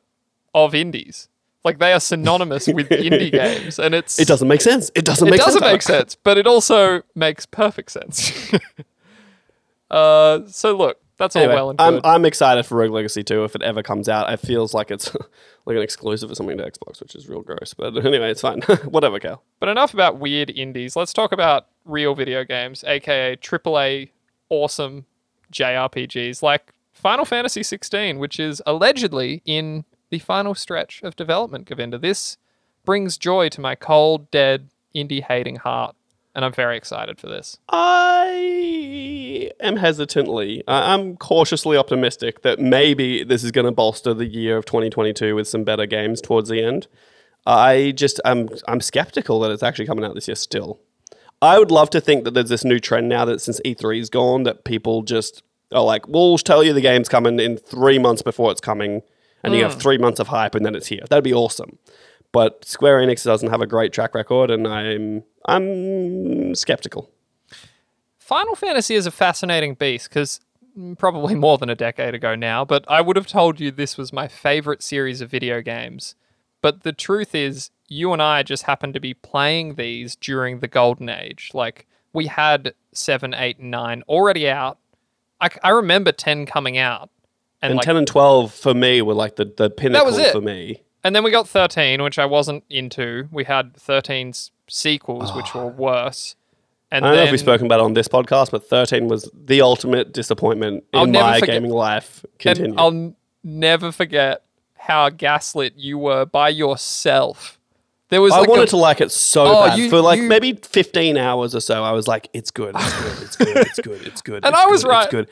of indies. Like they are synonymous [LAUGHS] with indie games, and it's It doesn't make sense. It doesn't make sense. it make doesn't sense. make sense, but it also makes perfect sense. [LAUGHS] uh, so look, that's all well and I'm, good. I'm excited for Rogue Legacy 2 if it ever comes out. It feels like it's [LAUGHS] like an exclusive or something to Xbox, which is real gross. But [LAUGHS] anyway, it's fine. [LAUGHS] Whatever, Cal. But enough about weird indies. Let's talk about real video games, aka AAA awesome JRPGs like Final Fantasy 16, which is allegedly in the final stretch of development, Govinda. This brings joy to my cold, dead, indie hating heart, and I'm very excited for this. I am hesitantly, I- I'm cautiously optimistic that maybe this is going to bolster the year of 2022 with some better games towards the end. I just, I'm, I'm skeptical that it's actually coming out this year still. I would love to think that there's this new trend now that since E3 is gone, that people just are like, we'll tell you the game's coming in three months before it's coming, and you have mm. three months of hype, and then it's here. That'd be awesome. But Square Enix doesn't have a great track record, and I'm I'm skeptical. Final Fantasy is a fascinating beast because probably more than a decade ago now, but I would have told you this was my favorite series of video games. But the truth is, you and I just happened to be playing these during the golden age. Like, we had 7, 8, and 9 already out. I, I remember 10 coming out. And, And like, 10 and 12 for me were like the, the pinnacle was it. for me. And then we got 13, which I wasn't into. We had 13's sequels, which were ah. worse. And I don't know if we've spoken about it on this podcast, but 13 was the ultimate disappointment in I'll my forget- gaming life. Continue. And I'll never forget how gaslit you were by yourself There was I like wanted a- to like it so Oh, bad you- for like you- maybe 15 hours or so. I was like, it's good, it's good, it's good, it's [LAUGHS] good, it's good. And it's I was good, right. It's good.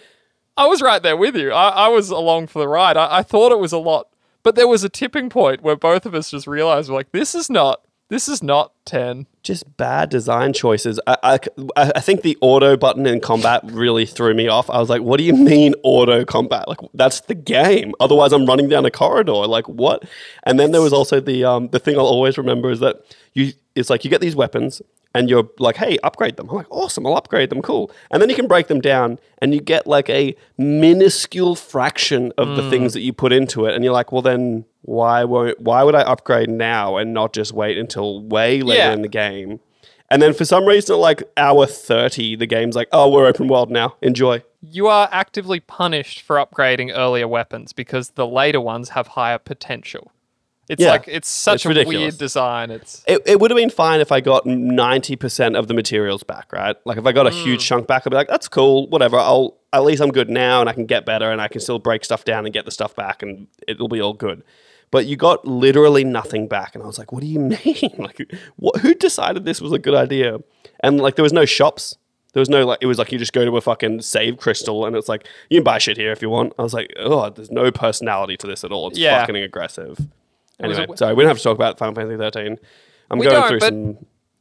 I was right there with you. I, I was along for the ride. I, I thought it was a lot, but there was a tipping point where both of us just realized, like, this is not, this is not ten. Just bad design choices. I, I, I think the auto button in combat really threw me off. I was like, what do you mean auto combat? Like that's the game. Otherwise, I'm running down a corridor. Like what? And then there was also the um, the thing I'll always remember is that you it's like you get these weapons and you're like, hey, upgrade them. I'm like, awesome, I'll upgrade them, cool. And then you can break them down and you get like a minuscule fraction of the things that you put into it. And you're like, well, then why won't why would I upgrade now and not just wait until way later Yeah. in the game? And then for some reason, at like hour 30, the game's like, oh, we're open world now. Enjoy. You are actively punished for upgrading earlier weapons because the later ones have higher potential. It's Yeah. like it's such It's a ridiculous. weird design. It's It, it would have been fine if I got 90% of the materials back, right? Like if I got a huge mm. chunk back, I'd be like, that's cool, whatever. I'll at least I'm good now and I can get better and I can still break stuff down and get the stuff back and it'll be all good. But you got literally nothing back, and I was like, "What do you [LAUGHS] mean? like, what, who decided this was a good idea?" And like, there was no shops. There was no like. It was like you just go to a fucking save crystal, and it's like you can buy shit here if you want. I was like, "Oh, there's no personality to this at all. It's Yeah. fucking aggressive." Anyway, a- sorry, we don't have to talk about Final Fantasy 13. I'm We going through some.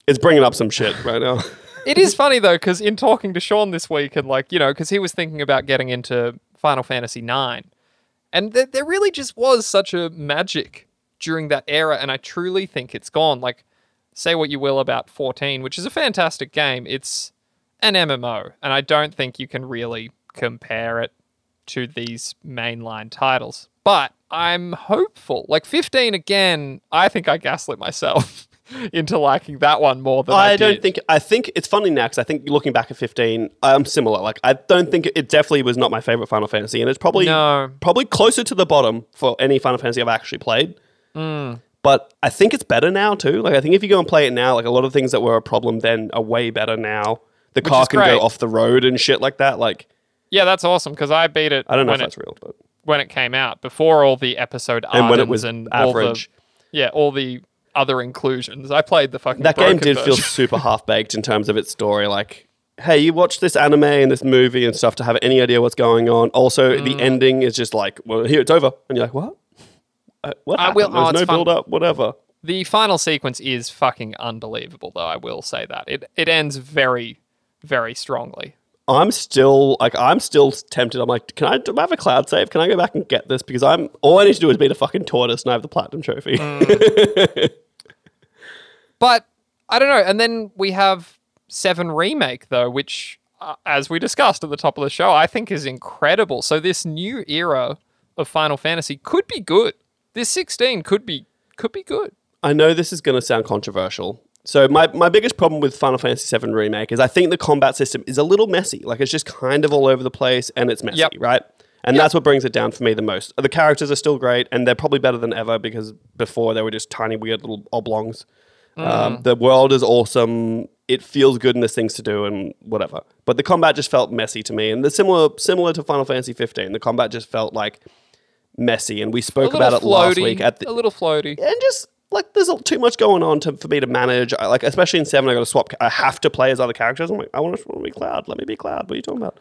It's bringing up some shit right now. [LAUGHS] it is funny though because in talking to Sean this week and like you know because he was thinking about getting into Final Fantasy 9, and th- there really just was such a magic during that era, and I truly think it's gone. Like, say what you will about 14, which is a fantastic game, it's an MMO, and I don't think you can really compare it to these mainline titles. But I'm hopeful. Like 15 again, I think I gaslit myself [LAUGHS] into liking that one more than I, I don't think. I think it's funny now because I think looking back at 15, I'm similar. Like I don't think it, it definitely was not my favorite Final Fantasy, and it's probably No. probably closer to the bottom for any Final Fantasy I've actually played. Hmm. But I think it's better now too. Like I think if you go and play it now, like a lot of things that were a problem then are way better now. The car can great. go off the road and shit like that. Like Yeah, that's awesome because I beat it. I don't know if it, that's real, but when it came out before all the episode and when it was and all the- average. yeah, all the other inclusions. I played the fucking that game did feel [LAUGHS] super half baked in terms of its story. Like, hey, you watch this anime and this movie and stuff to have any idea what's going on. Also, Mm. the ending is just like, well, here it's over, and you're like, what? Uh, what I happened? will- oh, There's it's no fun. build up, whatever. The final sequence is fucking unbelievable, though. I will say that it it ends very, very strongly. I'm still like, I'm still tempted. I'm like, can I, do I have a cloud save? Can I go back and get this? Because I'm all I need to do is beat a fucking tortoise and I have the platinum trophy. Mm. [LAUGHS] But I don't know. And then we have Seven Remake, though, which, uh, as we discussed at the top of the show, I think is incredible. So this new era of Final Fantasy could be good. This 16 could be could be good. I know this is going to sound controversial. So my, my biggest problem with Final Fantasy VII Remake is I think the combat system is a little messy. Like it's just kind of all over the place and it's messy, Yep. right? And that's what brings it down for me the most. The characters are still great and they're probably better than ever because before they were just tiny weird little oblongs. Um, the world is awesome. It feels good and there's things to do and whatever. But the combat just felt messy to me. And the similar similar to Final Fantasy 15, the combat just felt like messy. And we spoke about it last week at the a little floaty. and just like there's a- too much going on to, for me to manage. I, like especially in seven, I got to swap. I have to play as other characters. I'm like, I want to be Cloud. Let me be Cloud. What are you talking about?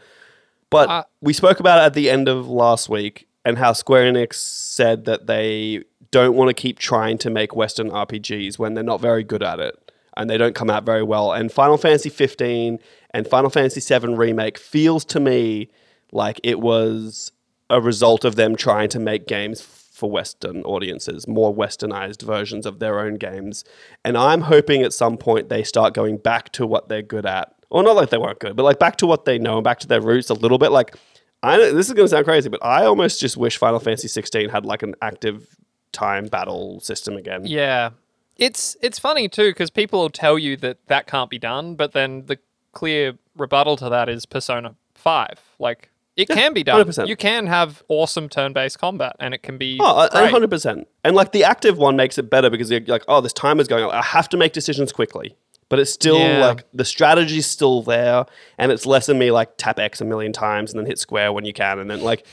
But Uh, we spoke about it at the end of last week and how Square Enix said that they don't want to keep trying to make Western RPGs when they're not very good at it and they don't come out very well. And Final Fantasy 15 and Final Fantasy 7 Remake feels to me like it was a result of them trying to make games for Western audiences, more westernized versions of their own games. And I'm hoping at some point they start going back to what they're good at. Well, not like they weren't good, but like back to what they know and back to their roots a little bit. Like, I this is going to sound crazy, but I almost just wish Final Fantasy 16 had like an active time battle system again. Yeah. It's it's funny too because people will tell you that that can't be done, but then the clear rebuttal to that is Persona 5. Like it can be done. 100%. You can have awesome turn-based combat and it can be Oh, hundred percent. And like the active one makes it better because you're like, oh, this timer's going. on. I have to make decisions quickly, but it's still Yeah. like the strategy's still there, and it's less than me like tap X a million times and then hit square when you can, and then like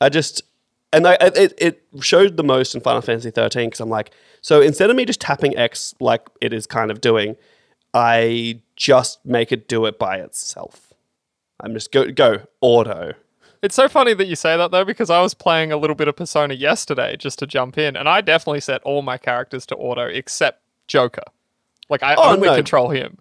I just and I it, it showed the most in Final Fantasy thirteen because I'm like, So instead of me just tapping X like it is kind of doing, I just make it do it by itself. I'm just go go auto. It's so funny that you say that though, because I was playing a little bit of Persona yesterday just to jump in, and I definitely set all my characters to auto except Joker. Like I Oh, only no. control him.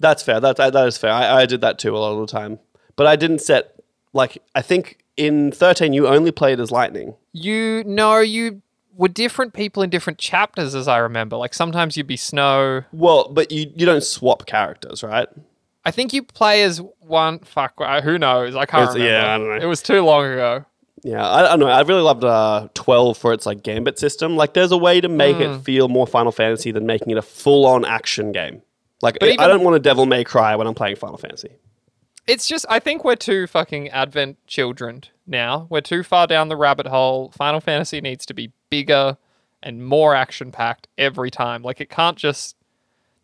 That's fair. That that, that is fair. I, I did that too a lot of the time, but I didn't set like I think in 13 you only played as Lightning. You know, you were different people in different chapters, as I remember. Like sometimes you'd be Snow. Well, but you you don't swap characters, right? I think you play as one. Fuck, uh, who knows? I can't It's- remember. yeah, I don't know. It was too long ago. Yeah, I, I don't know. I really loved uh, 12 for its like gambit system. Like, there's a way to make Hmm. it feel more Final Fantasy than making it a full-on action game. Like, But I- I don't want a Devil May Cry when I'm playing Final Fantasy. It's just, I think we're too fucking Advent children now. We're too far down the rabbit hole. Final Fantasy needs to be bigger and more action packed every time. Like, it can't just.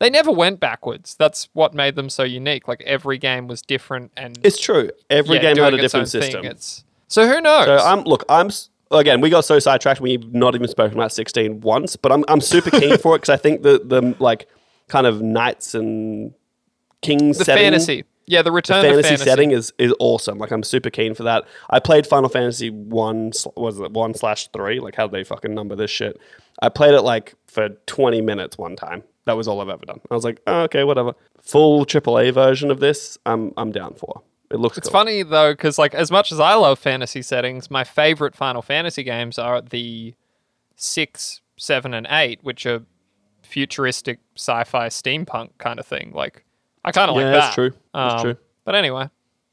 They never went backwards. That's what made them so unique. Like, every game was different and. It's true. Every yeah, game had a different system. It's, so who knows? So I'm look. I'm again. We got so sidetracked. We've not even spoken about 16 once. But I'm I'm super keen for it because I think the the like kind of knights and kings the setting, fantasy. Yeah, the return fantasy, to fantasy. setting is is awesome. Like I'm super keen for that. I played Final Fantasy one. Was it one slash three? Like how do they fucking number this shit? I played it like for 20 minutes one time. That was all I've ever done. I was like, oh, okay, whatever. Full AAA version of this, I'm I'm down for. It looks It's cool. funny though, because like as much as I love fantasy settings, my favorite Final Fantasy games are the six, seven, and eight, which are futuristic sci-fi steampunk kind of thing. Like I kind of Yeah, like that's true. That's Um, true. But anyway,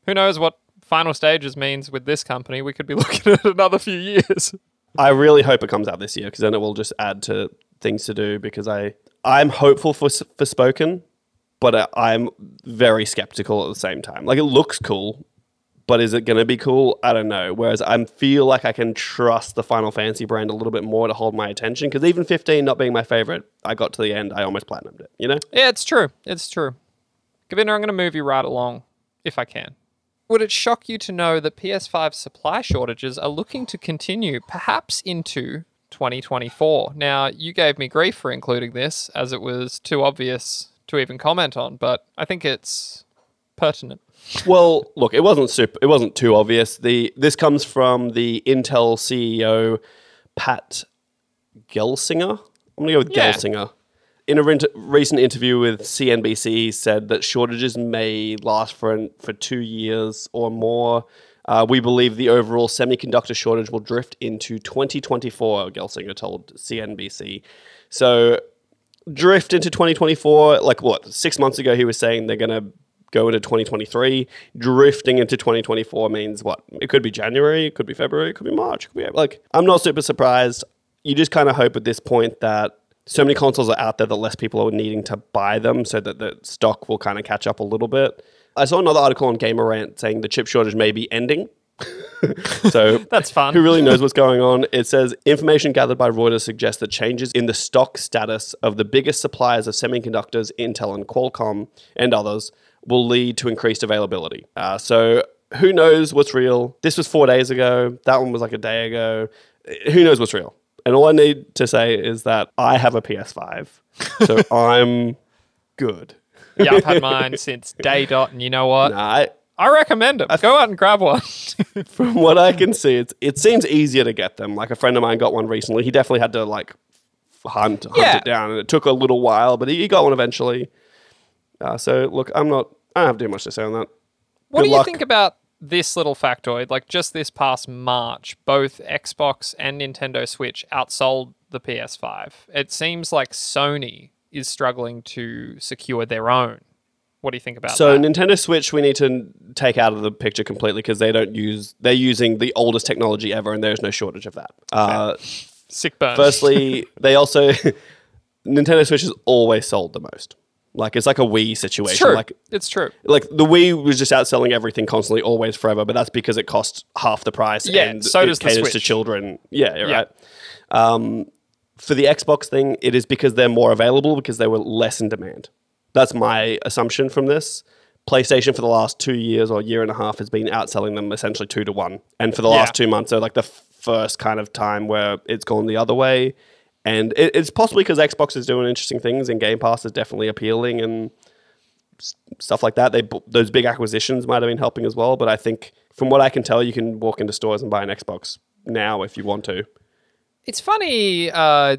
who knows what final stages means with this company? We could be [LAUGHS] looking at another few years. I really hope it comes out this year because then it will just add to things to do. Because I I'm hopeful for Forspoken, but I- I'm very skeptical at the same time. Like it looks cool, but is it going to be cool? I don't know. Whereas I feel like I can trust the Final Fantasy brand a little bit more to hold my attention. Because even 15 not being my favorite, I got to the end, I almost platinumed it. You know? Yeah, it's true. It's true. Govinda, I'm going to move you right along, if I can. Would it shock you to know that PS5 supply shortages are looking to continue, perhaps into 2024? Now, you gave me grief for including this, as it was too obvious to even comment on, but I think it's pertinent. Well, look, it wasn't super. It wasn't too obvious. The this comes from the Intel CEO Pat Gelsinger. I'm gonna go with Yeah. Gelsinger. In a rent- recent interview with CNBC, he said that shortages may last for an, for two years or more. Uh, we believe the overall semiconductor shortage will drift into 2024. Gelsinger told CNBC. So drift into 2024 like what six months ago he was saying they're going to go into 2023 drifting into 2024 means what it could be january it could be february it could be march it could be like i'm not super surprised you just kind of hope at this point that so many consoles are out there that less people are needing to buy them so that the stock will kind of catch up a little bit i saw another article on Game Rant saying the chip shortage may be ending [LAUGHS] so [LAUGHS] That's fun. who really knows what's going on. It says information gathered by Reuters suggests that changes in the stock status of the biggest suppliers of semiconductors, Intel and Qualcomm, and others, will lead to increased availability. Uh, so who knows what's real? This was four days ago. That one was like a day ago. Who knows what's real? And all I need to say is that I have a PS5, so [LAUGHS] I'm good. yeah, I've had mine since day dot, and you know what? Nah, I, I recommend it. Go out and grab one. [LAUGHS] from what I can see, it's, it seems easier to get them. Like a friend of mine got one recently. He definitely had to like hunt, hunt Yeah. it down, and it took a little while, but he, he got one eventually. Uh, so look, I'm not. I don't have too much to say on that. What Good do you luck. think about this little factoid? Like just this past March, both Xbox and Nintendo Switch outsold the PS5. It seems like Sony is struggling to secure their own. What do you think about So that? Nintendo Switch, we need to take out of the picture completely because they don't use. They're using the oldest technology ever, and there's no shortage of that. Uh, Sick burn. firstly, [LAUGHS] they also [LAUGHS] Nintendo Switch has always sold the most. Like it's like a Wii situation. it's true. Like it's true. like the Wii was just outselling everything constantly, always, forever. But that's because it costs half the price. Yeah, and so does the caters to children. Yeah, Yeah. right. Um, for the Xbox thing, it is because they're more available because they were less in demand. That's my assumption from this. PlayStation for the last two years or year and a half has been outselling them essentially two to one, and for the last Yeah. two months, are like the f- first kind of time where it's gone the other way. And it, it's possibly because Xbox is doing interesting things and Game Pass is definitely appealing and s- stuff like that. They those big acquisitions might have been helping as well. But I think from what I can tell, you can walk into stores and buy an Xbox now if you want to. It's funny, uh,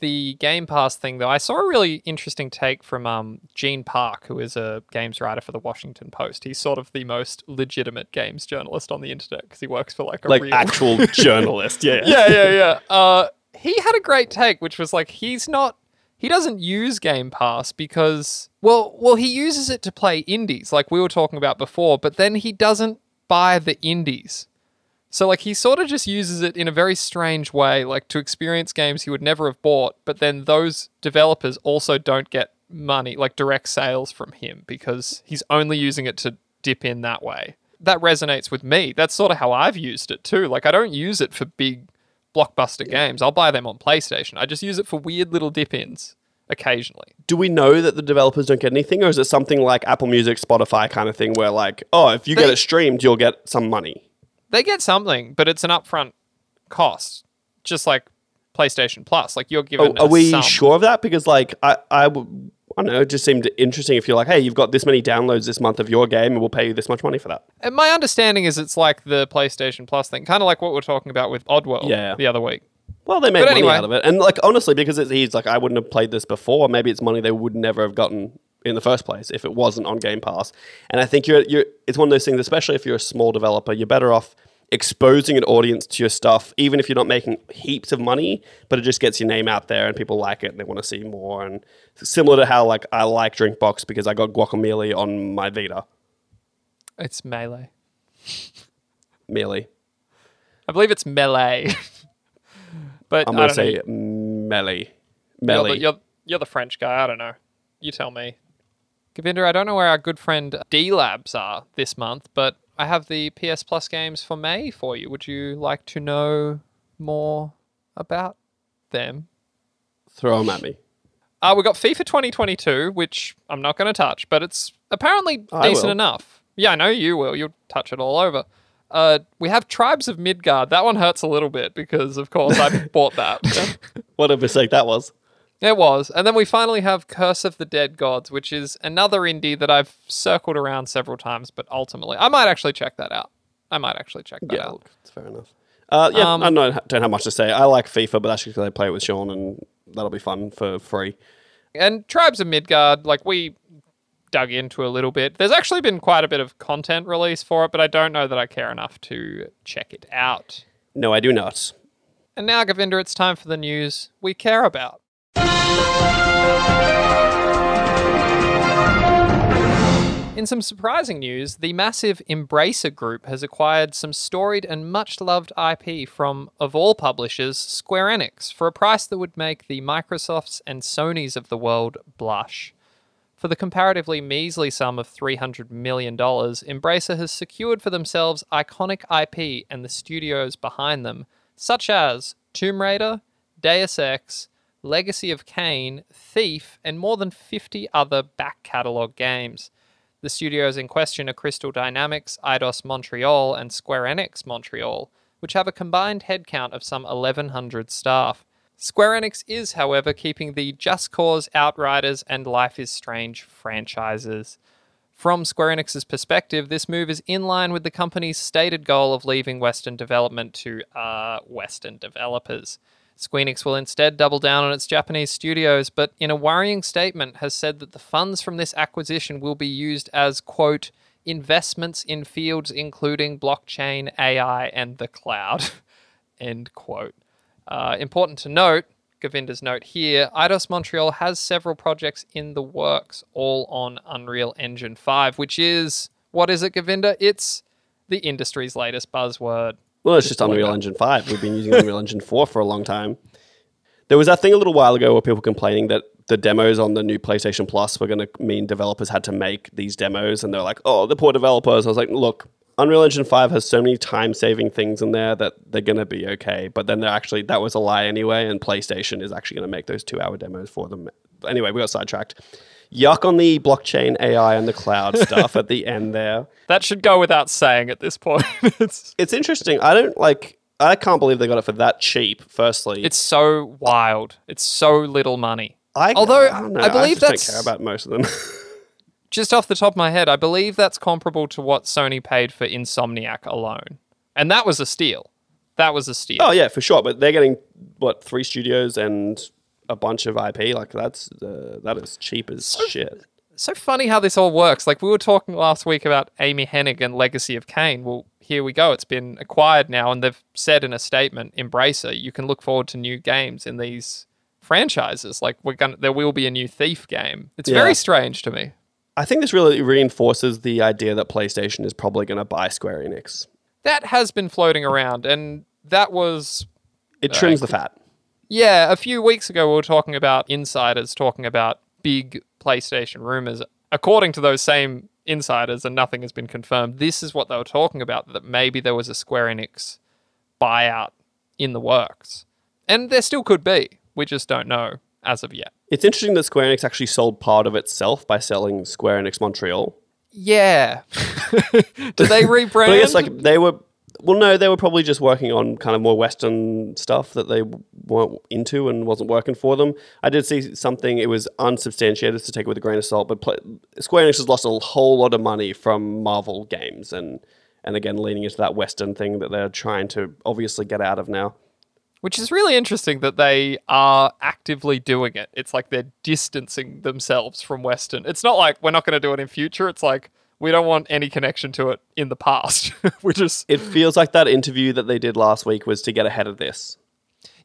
the Game Pass thing, though. I saw a really interesting take from um, Gene Park, who is a games writer for the Washington Post. He's sort of the most legitimate games journalist on the internet because he works for like a Like real actual [LAUGHS] journalist, yeah. yeah, yeah, yeah. Uh, he had a great take, which was like he's not. He doesn't use Game Pass because well, well, he uses it to play indies, like we were talking about before. But then he doesn't buy the indies. So like he sort of just uses it in a very strange way, like to experience games he would never have bought. But then those developers also don't get money, like direct sales from him, because he's only using it to dip in that way. That resonates with me. That's sort of how I've used it too. Like I don't use it for big blockbuster games. I'll buy them on PlayStation. I just use it for weird little dip ins occasionally. Do we know that the developers don't get anything, or is it something like Apple Music, Spotify kind of thing, where like, oh, if you get it streamed, you'll get some money? They get something, but it's an upfront cost, just like PlayStation Plus. Like you're oh, given. Oh, are we sum. sure of that? Because like I, I, I, w- I don't know, it just seemed interesting. If you're like, hey, you've got this many downloads this month of your game, and we'll pay you this much money for that. And my understanding is it's like the PlayStation Plus thing, kind of like what we're talking about with Oddworld Yeah. the other week. Well, they made But money anyway. out of it, and like honestly, because it's, he's like, I wouldn't have played this before. Maybe it's money they would never have gotten in the first place if it wasn't on Game Pass. And I think you're, you're, it's one of those things, especially if you're a small developer, you're better off exposing an audience to your stuff, even if you're not making heaps of money, but it just gets your name out there and people like it and they want to see more. And similar to how like I like Drinkbox because I got Guacamole on my Vita, It's Melee. melee. I believe it's Melee. [LAUGHS] but I'm gonna know. say melee, You're melee. the, you're, you're the French guy. I don't know. You tell me. Govinda, I don't know where our good friend D Labs are this month, but I have the PS Plus games for May for you. Would you like to know more about them? Throw them at me. Uh, we got FIFA 2022, which I'm not going to touch, but it's apparently I decent will. enough. Yeah, I know you will. You'll touch it all over. Uh, we have Tribes of Midgard. That one hurts a little bit because, of course, I [LAUGHS] bought that. What a mistake that was. It was. And then we finally have Curse of the Dead Gods, which is another indie that I've circled around several times, but ultimately, I might actually check that out. I might actually check that Yeah, out. it's fair enough. Uh, yeah, Um, I don't, don't have much to say. I like FIFA, but that's because I play it with Sean, and that'll be fun for free. And Tribes of Midgard, like we dug into a little bit. There's actually been quite a bit of content release for it, but I don't know that I care enough to check it out. No, I do not. And now, Govinda, it's time for the news we care about. In some surprising news, the massive Embracer Group has acquired some storied and much loved IP from, of all publishers, Square Enix, for a price that would make the Microsofts and Sonys of the world blush. For the comparatively measly sum of $300 million, Embracer has secured for themselves iconic IP and the studios behind them, such as Tomb Raider, Deus Ex, Legacy of Kain, Thief, and more than 50 other back catalogue games. The studios in question are Crystal Dynamics, Eidos Montreal, and Square Enix Montreal, which have a combined headcount of some 1,100 staff. Square Enix is, however, keeping the Just Cause, Outriders, and Life is Strange franchises. From Square Enix's perspective, this move is in line with the company's stated goal of leaving Western development to uh, Western developers. Squeenix will instead double down on its Japanese studios, but in a worrying statement has said that the funds from this acquisition will be used as, quote, investments in fields including blockchain, AI, and the cloud, [LAUGHS] end quote. Uh, important to note, Govinda's note here, Eidos Montreal has several projects in the works, all on Unreal Engine 5, which is, what is it, Govinda? It's the industry's latest buzzword. Well, it's just Unreal Engine 5. We've been using Unreal Engine 4 for a long time. There was that thing a little while ago where people complaining that the demos on the new PlayStation Plus were going to mean developers had to make these demos, and they're like, "Oh, the poor developers." I was like, "Look, Unreal Engine 5 has so many time-saving things in there that they're going to be okay." But then they're actually that was a lie anyway, and PlayStation is actually going to make those two-hour demos for them. Anyway, we got sidetracked. Yuck on the blockchain, AI, and the cloud [LAUGHS] stuff at the end there. That should go without saying at this point. [LAUGHS] it's, it's interesting. I don't like. I can't believe they got it for that cheap. Firstly, It's so wild. It's so little money. I, although I, don't know, I believe just that's- don't care about most of them. [LAUGHS] Just off the top of my head, I believe that's comparable to what Sony paid for Insomniac alone. And that was a steal. That was a steal. oh yeah, for sure. But they're getting what three studios and a bunch of IP. Like that's uh, that is cheap as shit. so funny how this all works. Like we were talking last week about Amy Hennig and Legacy of Kain. Well, here we go. It's been acquired now, and they've said in a statement, Embracer, you can look forward to new games in these franchises. Like we're gonna, there will be a new Thief game. It's Yeah. very strange to me. I think this really reinforces the idea that PlayStation is probably going to buy Square Enix. That has been floating around, and that was It trims the fat. Yeah, a few weeks ago, we were talking about insiders talking about big PlayStation rumors. According to those same insiders, and nothing has been confirmed, this is what they were talking about that maybe there was a Square Enix buyout in the works. And there still could be. We just don't know as of yet. It's interesting that Square Enix actually sold part of itself by selling Square Enix Montreal. Yeah. [LAUGHS] Did they rebrand? [LAUGHS] But I guess like they were, well, no, they were probably just working on kind of more Western stuff that they weren't into and wasn't working for them. I did see something; it was unsubstantiated to take it with a grain of salt. But play, Square Enix has lost a whole lot of money from Marvel games, and and again leaning into that Western thing that they're trying to obviously get out of now. Which is really interesting that they are actively doing it. It's like they're distancing themselves from Western. It's not like we're not going to do it in future. It's like we don't want any connection to it in the past. [LAUGHS] we just It feels like that interview that they did last week was to get ahead of this.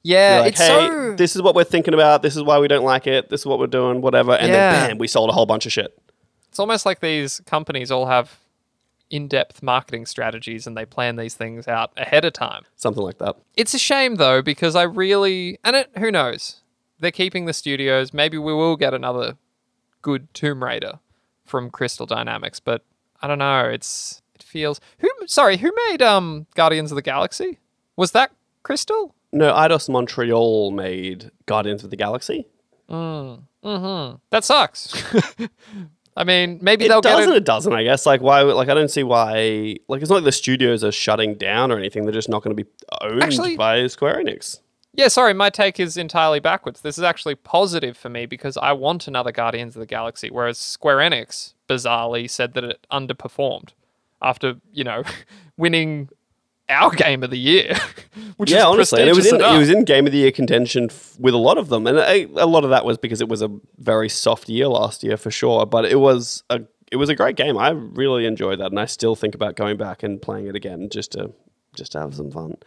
yeah, Like, it's hey, so this is what we're thinking about. This is why we don't like it. This is what we're doing. Whatever. And Yeah. then bam, we sold a whole bunch of shit. it's almost like these companies all have in-depth marketing strategies and they plan these things out ahead of time. Something like that. It's a shame though because I really and it who knows. They're keeping the studios. Maybe we will get another good Tomb Raider from Crystal Dynamics, but I don't know. It's it feels who sorry, who made um Guardians of the Galaxy? Was that Crystal? No, Eidos Montreal made Guardians of the Galaxy. Mm, hmm That sucks. [LAUGHS] I mean, maybe It they'll does get and it. it doesn't, I guess. Like why like I don't see why like it's not like the studios are shutting down or anything. They're just not going to be owned Actually- by Square Enix. Yeah, sorry, my take is entirely backwards. This is actually positive for me because I want another Guardians of the Galaxy, whereas Square Enix bizarrely said that it underperformed after, you know, [LAUGHS] winning our game of the year. [LAUGHS] Which yeah, is honestly, and it was in enough. it was in Game of the Year contention f- with a lot of them, and a, a lot of that was because it was a very soft year last year for sure. But it was a it was a great game. I really enjoyed that, and I still think about going back and playing it again just to just to have some fun.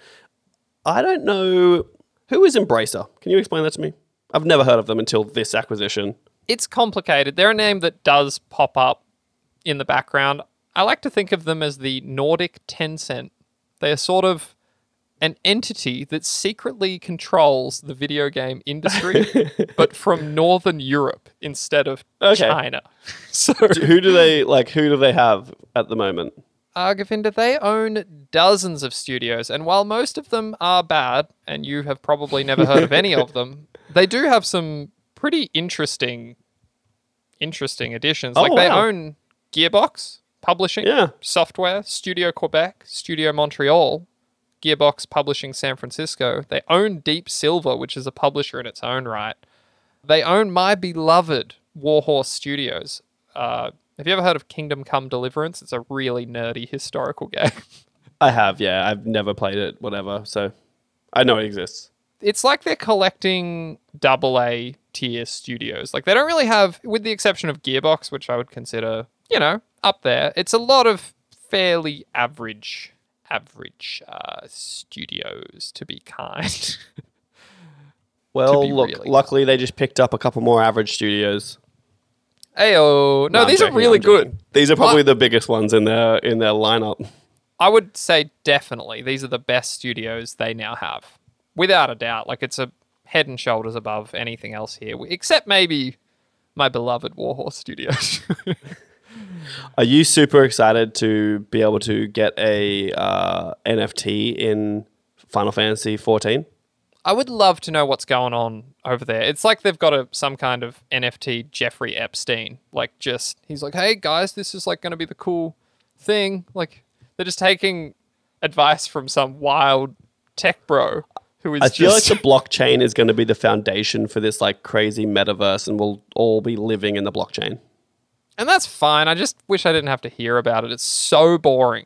I don't know who is Embracer. Can you explain that to me? I've never heard of them until this acquisition. it's complicated. They're a name that does pop up in the background. I like to think of them as the Nordic Tencent. They are sort of an entity that secretly controls the video game industry, [LAUGHS] but from Northern Europe instead of Okay. China. [LAUGHS] So, who do they like? Who do they have at the moment? Uh, Govinda, they own dozens of studios, and while most of them are bad, and you have probably never heard of any of them, [LAUGHS] they do have some pretty interesting, interesting additions. Oh, like they wow. own Gearbox Publishing, Yeah. Software, Studio Quebec, Studio Montreal, Gearbox Publishing San Francisco. They own Deep Silver, which is a publisher in its own right. They own my beloved Warhorse Studios. Uh, have you ever heard of Kingdom Come Deliverance? It's a really nerdy historical [LAUGHS] game. I have, yeah. I've never played it, whatever. So I know it exists. it's like they're collecting double A tier studios. Like they don't really have, with the exception of Gearbox, which I would consider, you know, up there. It's a lot of fairly average, average uh, studios, to be kind. [LAUGHS] Well, be look, really luckily they just picked up a couple more average studios. Ayo, no, I'm these joking, are really good. These are probably What? the biggest ones in their in their lineup. I would say definitely these are the best studios they now have, without a doubt. Like it's a head and shoulders above anything else here, except maybe my beloved Warhorse Studios. [LAUGHS] Are you super excited to be able to get a uh, NFT in Final Fantasy 14? I would love to know what's going on over there. It's like they've got a some kind of NFT Jeffrey Epstein. Like just he's like, "Hey guys, this is like going to be the cool thing." Like they're just taking advice from some wild tech bro who is I feel like the blockchain is going to be the foundation for this like crazy metaverse, and we'll all be living in the blockchain. And that's fine. I just wish I didn't have to hear about it. It's so boring.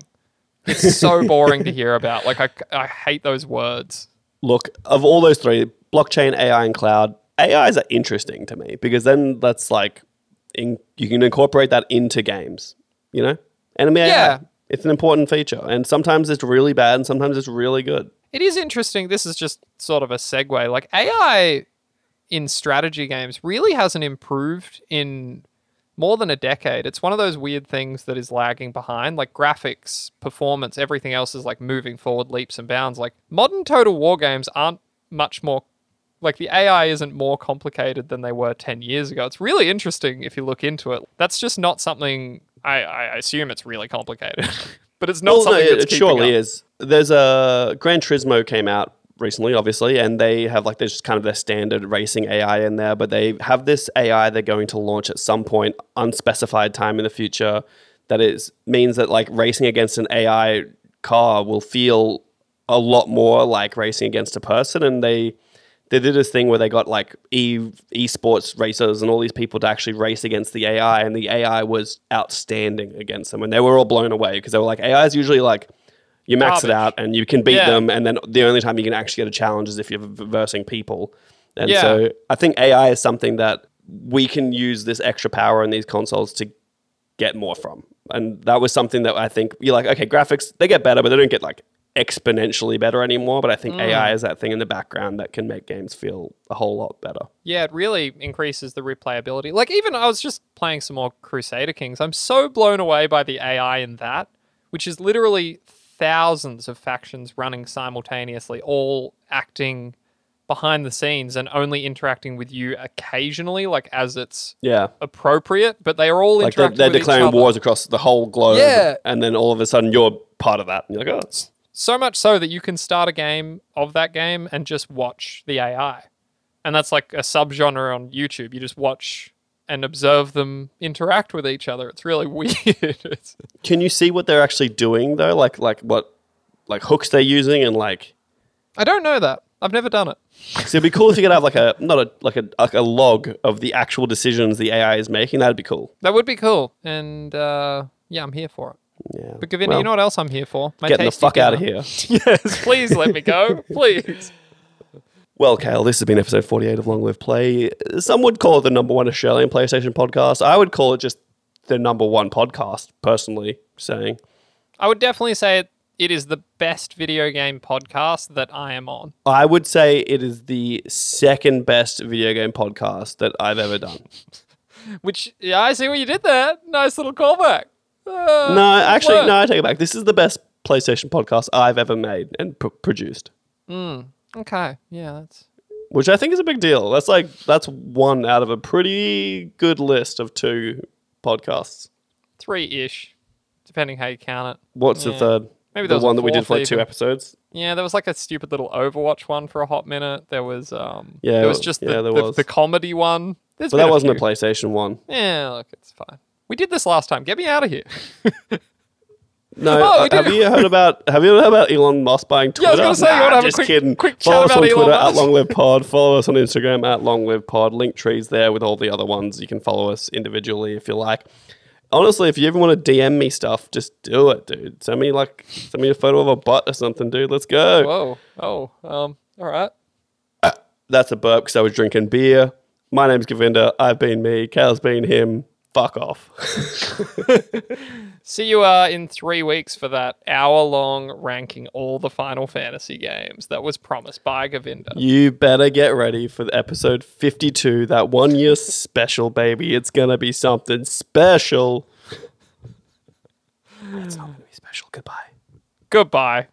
It's so [LAUGHS] boring to hear about. Like I, I hate those words. Look, of all those three, blockchain, AI, and cloud, AIs are interesting to me because then that's like in, you can incorporate that into games. You know, enemy Yeah. AI, it's an important feature, and sometimes it's really bad, and sometimes it's really good. It is interesting. This is just sort of a segue. Like AI in strategy games really hasn't improved in more than a decade. It's one of those weird things that is lagging behind. Like graphics, performance, everything else is like moving forward leaps and bounds. Like modern Total War games aren't much more like the AI isn't more complicated than they were 10 years ago. It's really interesting if you look into it. That's just not something I, I assume it's really complicated. [LAUGHS] but it's not Well, no, something it, that's it surely up. is. There's a Gran Turismo came out recently, obviously, and they have like there's just kind of their standard racing AI in there, but they have this AI they're going to launch at some point, unspecified time in the future. That is means that like racing against an AI car will feel a lot more like racing against a person, and they they did this thing where they got like e esports racers and all these people to actually race against the AI, and the AI was outstanding against them, and they were all blown away because they were like AI is usually like you max it out and you can beat Yeah. them, and then the only time you can actually get a challenge is if you're versing people, and Yeah. so I think AI is something that we can use this extra power in these consoles to get more from. And that was something that I think you're like, okay, graphics, they get better, but they don't get like exponentially better anymore. But I think Mm. AI is that thing in the background that can make games feel a whole lot better. Yeah, it really increases the replayability. Like even I was just playing some more Crusader Kings. I'm so blown away by the AI in that, which is literally thousands of factions running simultaneously, all acting behind the scenes and only interacting with you occasionally, like as it's Yeah. appropriate. But they are all Like they're, interacting they're declaring wars across the whole globe. Yeah. And then all of a sudden you're part of that. And you're like, oh, it's, So much so that you can start a game of that game and just watch the AI. And that's like a subgenre on YouTube. You just watch and observe them interact with each other. It's really [LAUGHS] weird. Can you see what they're actually doing though? Like, like what, like hooks they're using and like, I don't know that. I've never done it. so it'd be cool if you could have like a, not a, like a, like a log of the actual decisions the AI is making. That'd be cool. That would be cool. And uh, yeah, I'm here for it. Yeah. But Govinda, Well, you know what else I'm here for? My Getting the fuck out of here. [LAUGHS] yes, please let me go. [LAUGHS] Please. Well, Kale, this has been episode 48 of Long Live Play. Some would call it the number one Australian PlayStation podcast. I would call it just the number one podcast, personally saying. I would definitely say it, it is the best video game podcast that I am on. I would say it is the second best video game podcast that I've ever done. [LAUGHS] Which, yeah, I see what you did there. Nice little callback. Uh, No, actually, work. no, I take it back. This is the best PlayStation podcast I've ever made and pr- produced, Okay, yeah, that's which I think is a big deal. That's like, that's one out of a pretty good list of two podcasts. three ish, depending how you count it. What's the third? Maybe the was one that we did for like two even. episodes. Yeah, there was like a stupid little Overwatch one for a hot minute. There was um, Yeah, there was just the, yeah, there the, was. the comedy one. There's But that wasn't a. PlayStation one. Yeah, look, it's fine. We did this last time. Get me out of here. [LAUGHS] No, Oh, uh, have you heard about have you heard about Elon Musk buying Twitter? Yeah, I was gonna say, you wanna have a just quick- kidding. quick Follow chat us on Elon Twitter at Musk? Long Live Pod. Follow us on Instagram at Long Live Pod. Link trees there with all the other ones. You can follow us individually if you like. Honestly, if you ever want to DM me stuff, just do it, dude. Send me like send me a photo of a butt or something, dude. Let's go. Whoa. Oh. Um. All right. That's a burp because I was drinking beer. My name's Govinda. I've been me. Cal's been him. Fuck off. [LAUGHS] See you uh, in three weeks for that hour long ranking all the Final Fantasy games that was promised by Govinda. You better get ready for the episode 52, that one year special, baby. It's going to be something special. it's not going to be special. Goodbye. Goodbye.